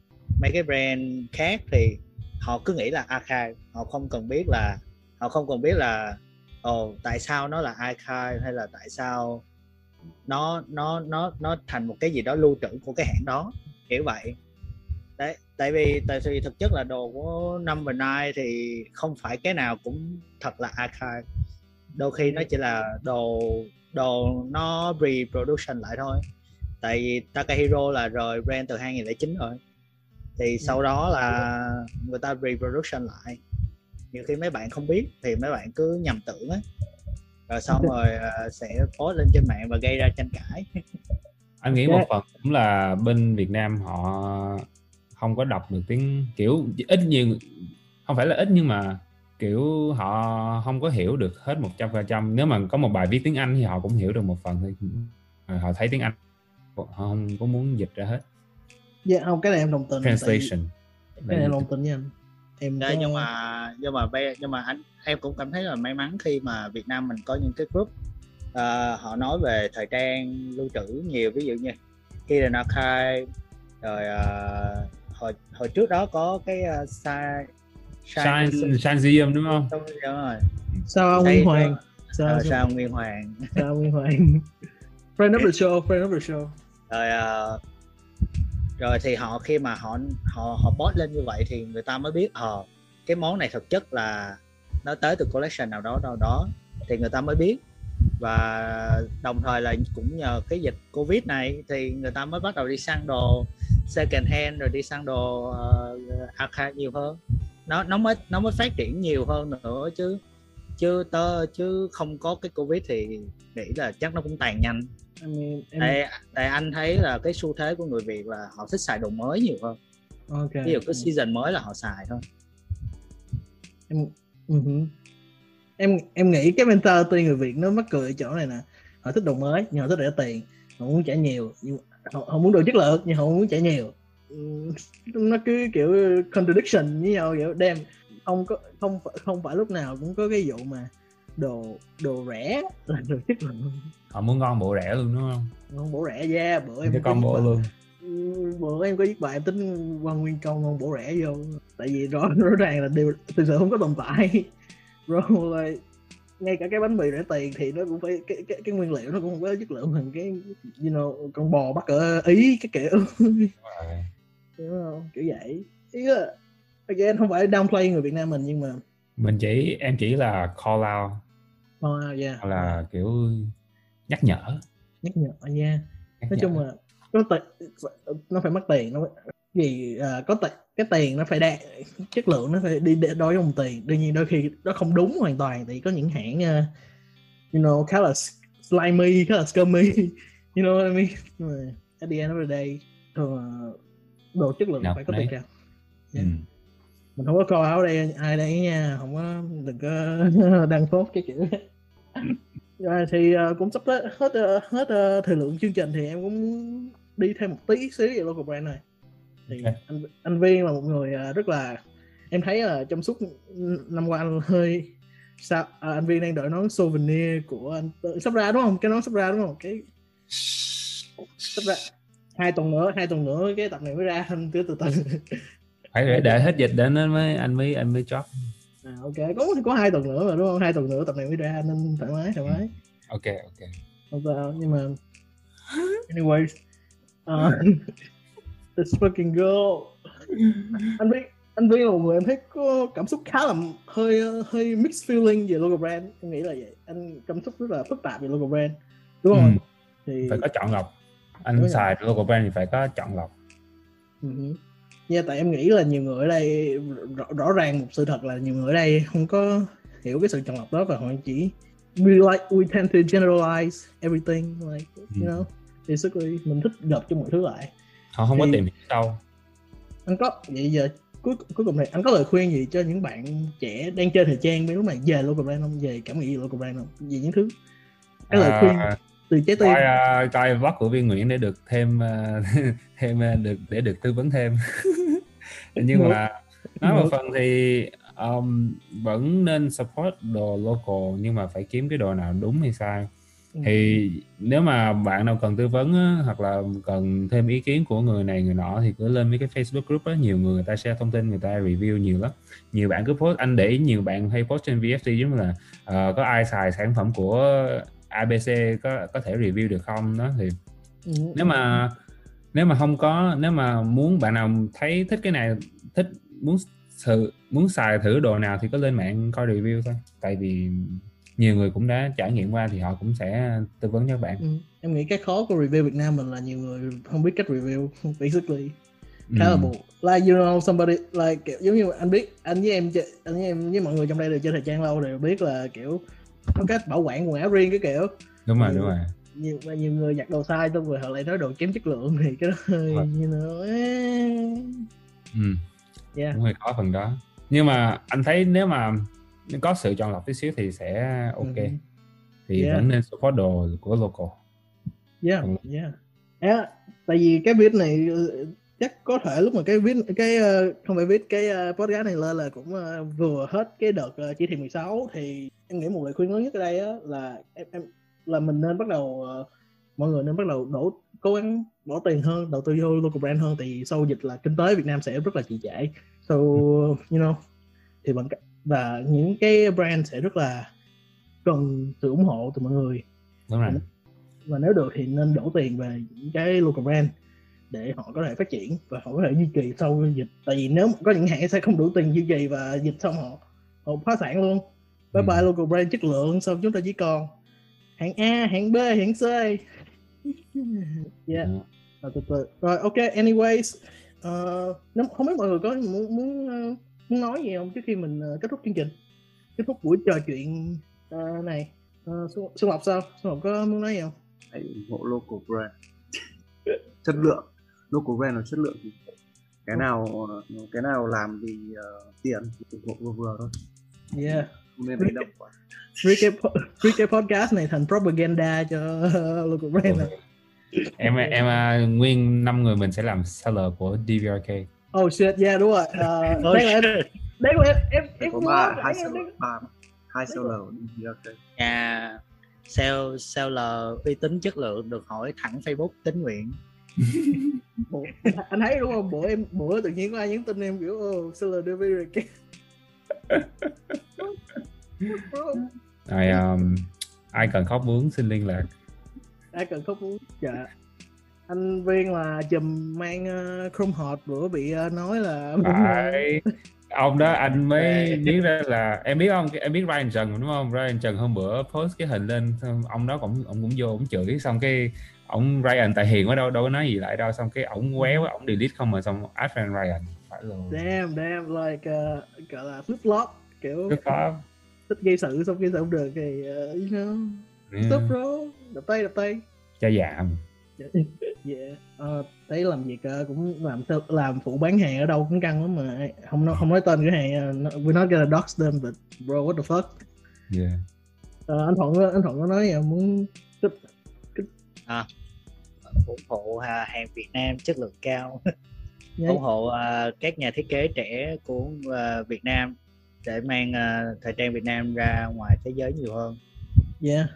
mấy cái brand khác thì họ cứ nghĩ là archive họ không cần biết là họ không cần biết là ồ tại sao nó là archive hay là tại sao nó nó nó nó thành một cái gì đó lưu trữ của cái hãng đó. Kiểu vậy. Đấy tại vì tại vì thực chất là đồ của number nine thì không phải cái nào cũng thật là archive đôi khi nó chỉ là đồ đồ nó reproduction lại thôi. Tại vì Takahiro là rời brand từ 2009 rồi. Thì sau đó là người ta reproduction lại. Nhiều khi mấy bạn không biết thì mấy bạn cứ nhầm tưởng á. Rồi xong [laughs] rồi ờ, sẽ post lên trên mạng và gây ra tranh cãi. [laughs] Anh nghĩ một phần cũng là bên Việt Nam họ không có đọc được tiếng kiểu ít nhiều không phải là ít nhưng mà kiểu họ không có hiểu được hết một trăm phần trăm. Nếu mà có một bài viết tiếng Anh thì họ cũng hiểu được một phần thôi. Họ thấy tiếng Anh họ không có muốn dịch ra hết. Dạ không cái này em đồng tình. Tại translation cái này em đồng tình với anh. Em Đấy, có- nhưng mà nhưng mà nhưng mà anh em cũng cảm thấy là may mắn khi mà Việt Nam mình có những cái group ờ, họ nói về thời trang lưu trữ nhiều. Ví dụ như Hidden Archive rồi ờ, hồi hồi trước đó có cái uh, Shine Shine đúng không? Đúng rồi sao ông có- Hoàng? Sao, Ờ, sao, sao Nguyên Hoàng? Sao ông Nguyên Hoàng? [laughs] Friend of the show friend of the show. Rồi ờ, rồi thì họ khi mà họ họ họ post lên như vậy thì người ta mới biết ờ cái món này thực chất là nó tới từ collection nào đó nào đó. Thì người ta mới biết. Và đồng thời là cũng nhờ cái dịch covid này thì người ta mới bắt đầu đi săn đồ second hand rồi đi săn đồ uh, archive nhiều hơn nó nó mới nó mới phát triển nhiều hơn nữa chứ. Chứ tớ chứ không có cái covid thì nghĩ là chắc nó cũng tàn nhanh. Mean, em, tại, tại anh thấy là cái xu thế của người Việt là họ thích xài đồ mới nhiều hơn. Ok. Ví dụ cái season mới là họ xài thôi. Em uh em em nghĩ cái mentality người Việt nó mắc cười ở chỗ này nè. Họ thích đồ mới nhưng họ thích rẻ tiền. Họ muốn trả nhiều nhưng họ, họ muốn đồ chất lượng nhưng họ muốn trả nhiều nó cứ kiểu contradiction với nhau kiểu đem không có không phải không phải lúc nào cũng có cái vụ mà đồ đồ rẻ là đồ chất lượng. Họ muốn ngon bộ rẻ luôn đúng không? Ngon bổ rẻ ra bữa em cái có combo viết bài- luôn. Bữa em có viết bài em tính quan nguyên công ngon bổ rẻ vô. Tại vì rõ [laughs] rõ ràng là điều thực sự không có tồn tại. [laughs] Rồi ngay cả cái bánh mì rẻ tiền thì nó cũng phải cái cái, cái nguyên liệu nó cũng không có chất lượng bằng cái you know con bò bắt ở ý cái kiểu. Hiểu không? Kiểu vậy. Ý là again không phải downplay người Việt Nam mình nhưng mà mình chỉ em chỉ là call out. Oh, yeah, hoặc là kiểu nhắc nhở. Nhắc nhở yeah. Nhắc nói nhở. chung là có tiền nó phải mất tiền nó gì à, có tiền cái tiền nó phải đạt chất lượng nó phải đi đối với đồng tiền. Đương nhiên đôi khi nó không đúng hoàn toàn thì có những hãng uh, you know khá là slimy khá là scummy. [laughs] You know what I mean? At the end of the day thường là đồ chất lượng Nào, phải có đấy. tiền cao ừ. mình không có call áo đây ai đây nha không có đừng có [laughs] đăng post cái kiểu rồi thì ờ, cũng sắp tới hết ờ, hết ờ, thời lượng chương trình thì em cũng đi thêm một tí xíu về local brand này. Thì Ok. anh anh viên là một người rất là em thấy là trong suốt năm qua anh hơi sao à, anh viên đang đợi nón souvenir của anh sắp ra đúng không? Cái nón sắp ra đúng không? Cái sắp ra hai tuần nữa hai tuần nữa cái tập này mới ra anh [laughs] cứ từ từ. Phải để, để hết dịch đến nó mới anh mới anh mới chót À, ok. Có có hai tuần nữa mà đúng không? Hai tuần nữa tập này mới ra nên thoải mái thoải mái. Ok ok. Không sao nhưng mà anyways [laughs] uh, this fucking girl. Anh biết anh biết là một người em thấy có cảm xúc khá là hơi hơi mixed feeling về local brand. Em nghĩ là vậy. Anh cảm xúc rất là phức tạp về local brand. Đúng không? Ừ. thì phải có chọn lọc anh xài local brand thì phải có chọn lọc. Uh Nha, tại em nghĩ là nhiều người ở đây rõ, rõ ràng một sự thật là nhiều người ở đây không có hiểu cái sự chọn lọc đó và họ chỉ we like we tend to generalize everything like you Ừ. know basically mình thích gộp cho mọi thứ lại. Họ không có Thì- tìm hiểu sâu. Anh có vậy giờ cuối cuối cùng này anh có lời khuyên gì cho những bạn trẻ đang chơi thời trang mấy lúc này về local brand không? Về cảm nghĩ local brand không? Về những thứ. Cái lời khuyên À, từ trái tim. coi uh, coi vlog của viên Nguyễn để được thêm uh, [laughs] thêm uh, được để được tư vấn thêm. [laughs] Nhưng mà nói một phần thì um, vẫn nên support đồ local nhưng mà phải kiếm cái đồ nào đúng hay sai. Ừ. thì nếu mà bạn nào cần tư vấn á, hoặc là cần thêm ý kiến của người này người nọ thì cứ lên mấy cái Facebook group á. Nhiều người người ta share thông tin người ta review nhiều lắm. Nhiều bạn cứ post anh để ý nhiều bạn hay post trên VFT giống như là ờ, có ai xài sản phẩm của ABC có có thể review được không đó thì Ừ. nếu mà nếu mà không có nếu mà muốn bạn nào thấy thích cái này thích muốn sự muốn xài thử đồ nào thì có lên mạng coi review thôi tại vì nhiều người cũng đã trải nghiệm qua thì họ cũng sẽ tư vấn cho bạn Ừ. em nghĩ cái khó của review Việt Nam mình là nhiều người không biết cách review [laughs] basically khá là Ừ. buồn like you know somebody like kiểu giống như anh biết anh với em anh với em với mọi người trong đây đều chơi thời trang lâu đều biết là kiểu có cách bảo quản quần áo riêng cái kiểu đúng rồi Ừ. đúng rồi nhiều mà nhiều người giặt đồ sai xong rồi họ lại nói đồ kém chất lượng thì cái đó hơi know eh. ừ. yeah cũng hơi khó phần đó nhưng mà anh thấy nếu mà có sự chọn lọc tí xíu thì sẽ ok Ừ. thì Yeah. vẫn nên support đồ của local yeah Ừ. yeah yeah. tại vì cái viết này ờ, chắc có thể lúc mà cái viết cái ờ, không phải viết cái ờ, podcast này lên là cũng ờ, vừa hết cái đợt chỉ thị 16 thì em nghĩ một lời khuyên lớn nhất ở đây á là em, em là mình nên bắt đầu ờ, mọi người nên bắt đầu đổ cố gắng bỏ tiền hơn đầu tư vô local brand hơn thì sau dịch là kinh tế Việt Nam sẽ rất là trì trệ. So you know thì bằng và những cái brand sẽ rất là cần sự ủng hộ từ mọi người. Đúng rồi. Và nếu được thì nên đổ tiền về những cái local brand để họ có thể phát triển và họ có thể duy trì sau dịch. Tại vì nếu có những hãng sẽ không đủ tiền duy trì và dịch xong họ họ phá sản luôn bye Ừ. bye local brand chất lượng xong chúng ta chỉ còn hãng A hãng B hãng C. [laughs] Yeah. Ừ. rồi, từ từ. rồi ok anyways uh, nếu không biết mọi người có muốn muốn ờ, muốn nói gì không trước khi mình ờ, kết thúc chương trình? Kết thúc buổi trò chuyện ờ, này. Uh, Xuân, Xuân Lộc sao? Xuân Lộc có muốn nói gì không? Hãy ủng hộ local brand. [laughs] Chất lượng. Local brand là chất lượng thì cái nào cái nào làm vì ờ, tiền thì ủng hộ vừa vừa thôi. Yeah không nên đánh động quá Free cái, free cái podcast này thành propaganda cho [laughs] local brand này. em em à, nguyên năm người mình sẽ làm seller của DVRK Oh shit, yeah đúng rồi. Uh, [laughs] Oh, đây là em, shit. đây là em. Em em ba hai seller ba hai seller ok nhà sale seller uy tín chất lượng được hỏi thẳng Facebook tính nguyện. Bộ- [laughs] anh thấy đúng không? Bữa em bữa tự nhiên có ai nhắn tin em kiểu oh seller Bro, rồi um, ai cần khóc bướm xin liên lạc. Ai cần khóc muốn dạ. Anh viên là chùm mang uh, chrome hot bữa bị ờ, nói là phải. Ông đó anh mới biết ra là em biết không? Em biết Ryan Trần đúng không? Ryan Trần hôm bữa post cái hình lên ông đó cũng ông cũng vô ông chửi xong cái ông Ryan tại hiền quá đâu đâu có nói gì lại đâu xong cái ông quéo ông delete không mà xong add friend Ryan luôn damn damn like uh, gọi là flip flop kiểu rất khó thích gây sự xong gây sự không được thì uh, you know Ừ, stop bro. Đập tay đập tay. Cho giảm. [laughs] Yeah. Ờ, thấy làm việc ờ, cũng làm làm phụ bán hàng ở đâu cũng căng lắm mà. Không nói không nói tên cửa hàng no- we're not gonna dox them but bro what the fuck? Yeah. Ờ, anh thuận anh thuận có nói không? muốn ủng hộ à, hàng Việt Nam chất lượng cao [laughs] ủng hộ à, các nhà thiết kế trẻ của à, Việt Nam để mang à, thời trang Việt Nam ra ngoài thế giới nhiều hơn. Yeah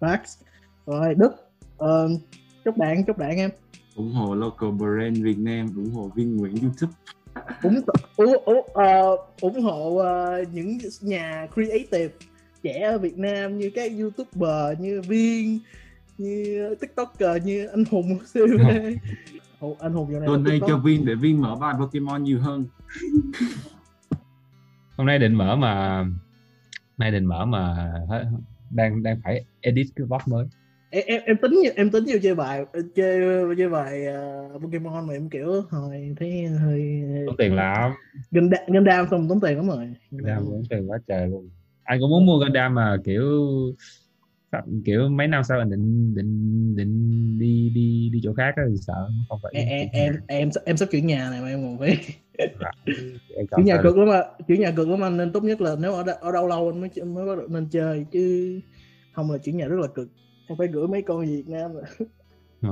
facts rồi đức ờ, chúc bạn chúc bạn em. Ủng hộ local brand Việt Nam ủng hộ viên Nguyễn YouTube. Ủng ủng ủng, ờ, ủng hộ ờ, những nhà creative trẻ ở Việt Nam như các youtuber như Viên như tiktoker như anh Hùng CB [laughs] Ồ, anh Hùng giờ này cho Viên để Viên mở bài Pokemon nhiều hơn. [laughs] Hôm nay định mở mà nay định mở mà đang đang phải edit cái vlog mới. Em, em em tính em tính vô chơi bài chơi chơi bài ờ, Pokemon mà em kiểu hồi thấy hơi tốn tiền lắm. Gần đam xong tốn tiền lắm rồi. Gundam tốn tiền quá trời luôn. Anh cũng muốn mua Gundam mà kiểu kiểu mấy năm sau anh định định định đi đi đi chỗ khác á thì sợ không phải em em em em, em sắp chuyển nhà này mà em còn phải Em [laughs] chuyển nhà cực lắm mà chuyển nhà cực lắm anh nên tốt nhất là nếu ở ở đâu lâu anh mới mới bắt đầu nên chơi chứ không là chuyển nhà rất là cực. Em phải gửi mấy con Việt Nam rồi. Ừ.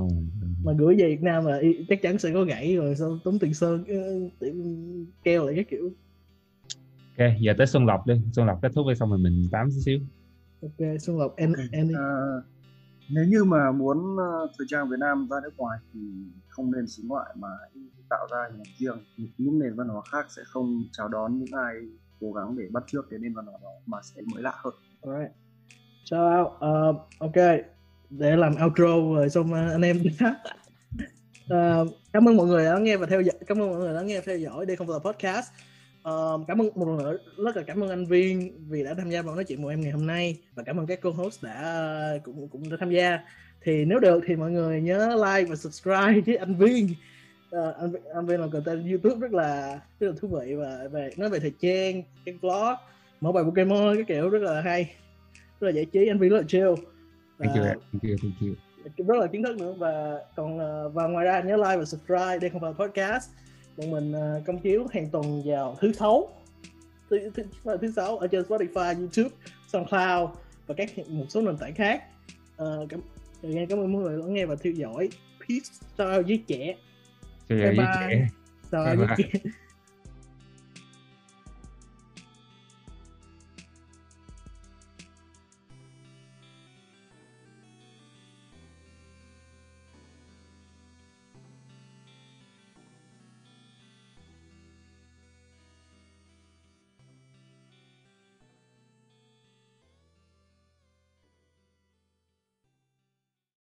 mà gửi về Việt Nam là chắc chắn sẽ có gãy rồi sau tốn tiền sơn ờ, keo lại cái kiểu. Ok giờ tới Xuân Lộc đi. Xuân Lộc kết thúc đi xong rồi mình tám xíu ok Xuân Lộc em em đi. À, nếu như mà muốn ờ, thời trang Việt Nam ra nước ngoài thì không nên xính ngoại mà tạo ra hình ảnh riêng những nền văn hóa khác sẽ không chào đón những ai cố gắng để bắt chước cái nền văn hóa đó mà sẽ mới lạ hơn Alright. Shout out. Ờ, ok. Để làm outro rồi xong anh em khác. Ờ, cảm ơn mọi người đã nghe và theo dõi. Cảm ơn mọi người đã nghe và theo dõi đây không phải là podcast. Ờ, cảm ơn một lần nữa rất là cảm ơn anh Viên vì đã tham gia vào nói chuyện của em ngày hôm nay và cảm ơn các co-host đã cũng cũng đã tham gia. Thì nếu được thì mọi người nhớ like và subscribe với anh Viên. Ờ, anh, anh Viên làm content YouTube rất là rất là thú vị và về nói về thời trang, cái vlog, mở bài Pokemon cái kiểu rất là hay rất là giải trí anh Viên rất là chill thank you thank you thank you rất là kiến thức nữa và còn ờ, và ngoài ra nhớ like và subscribe đây không phải là podcast bọn mình ờ, công chiếu hàng tuần vào thứ sáu. Thứ, thứ, thứ, sáu ở trên Spotify, YouTube, SoundCloud và các một số nền tảng khác. Ờ, cảm, cảm ơn mọi người lắng nghe và theo dõi. Peace. Out với trẻ. Bye với bye. trẻ. Out với trẻ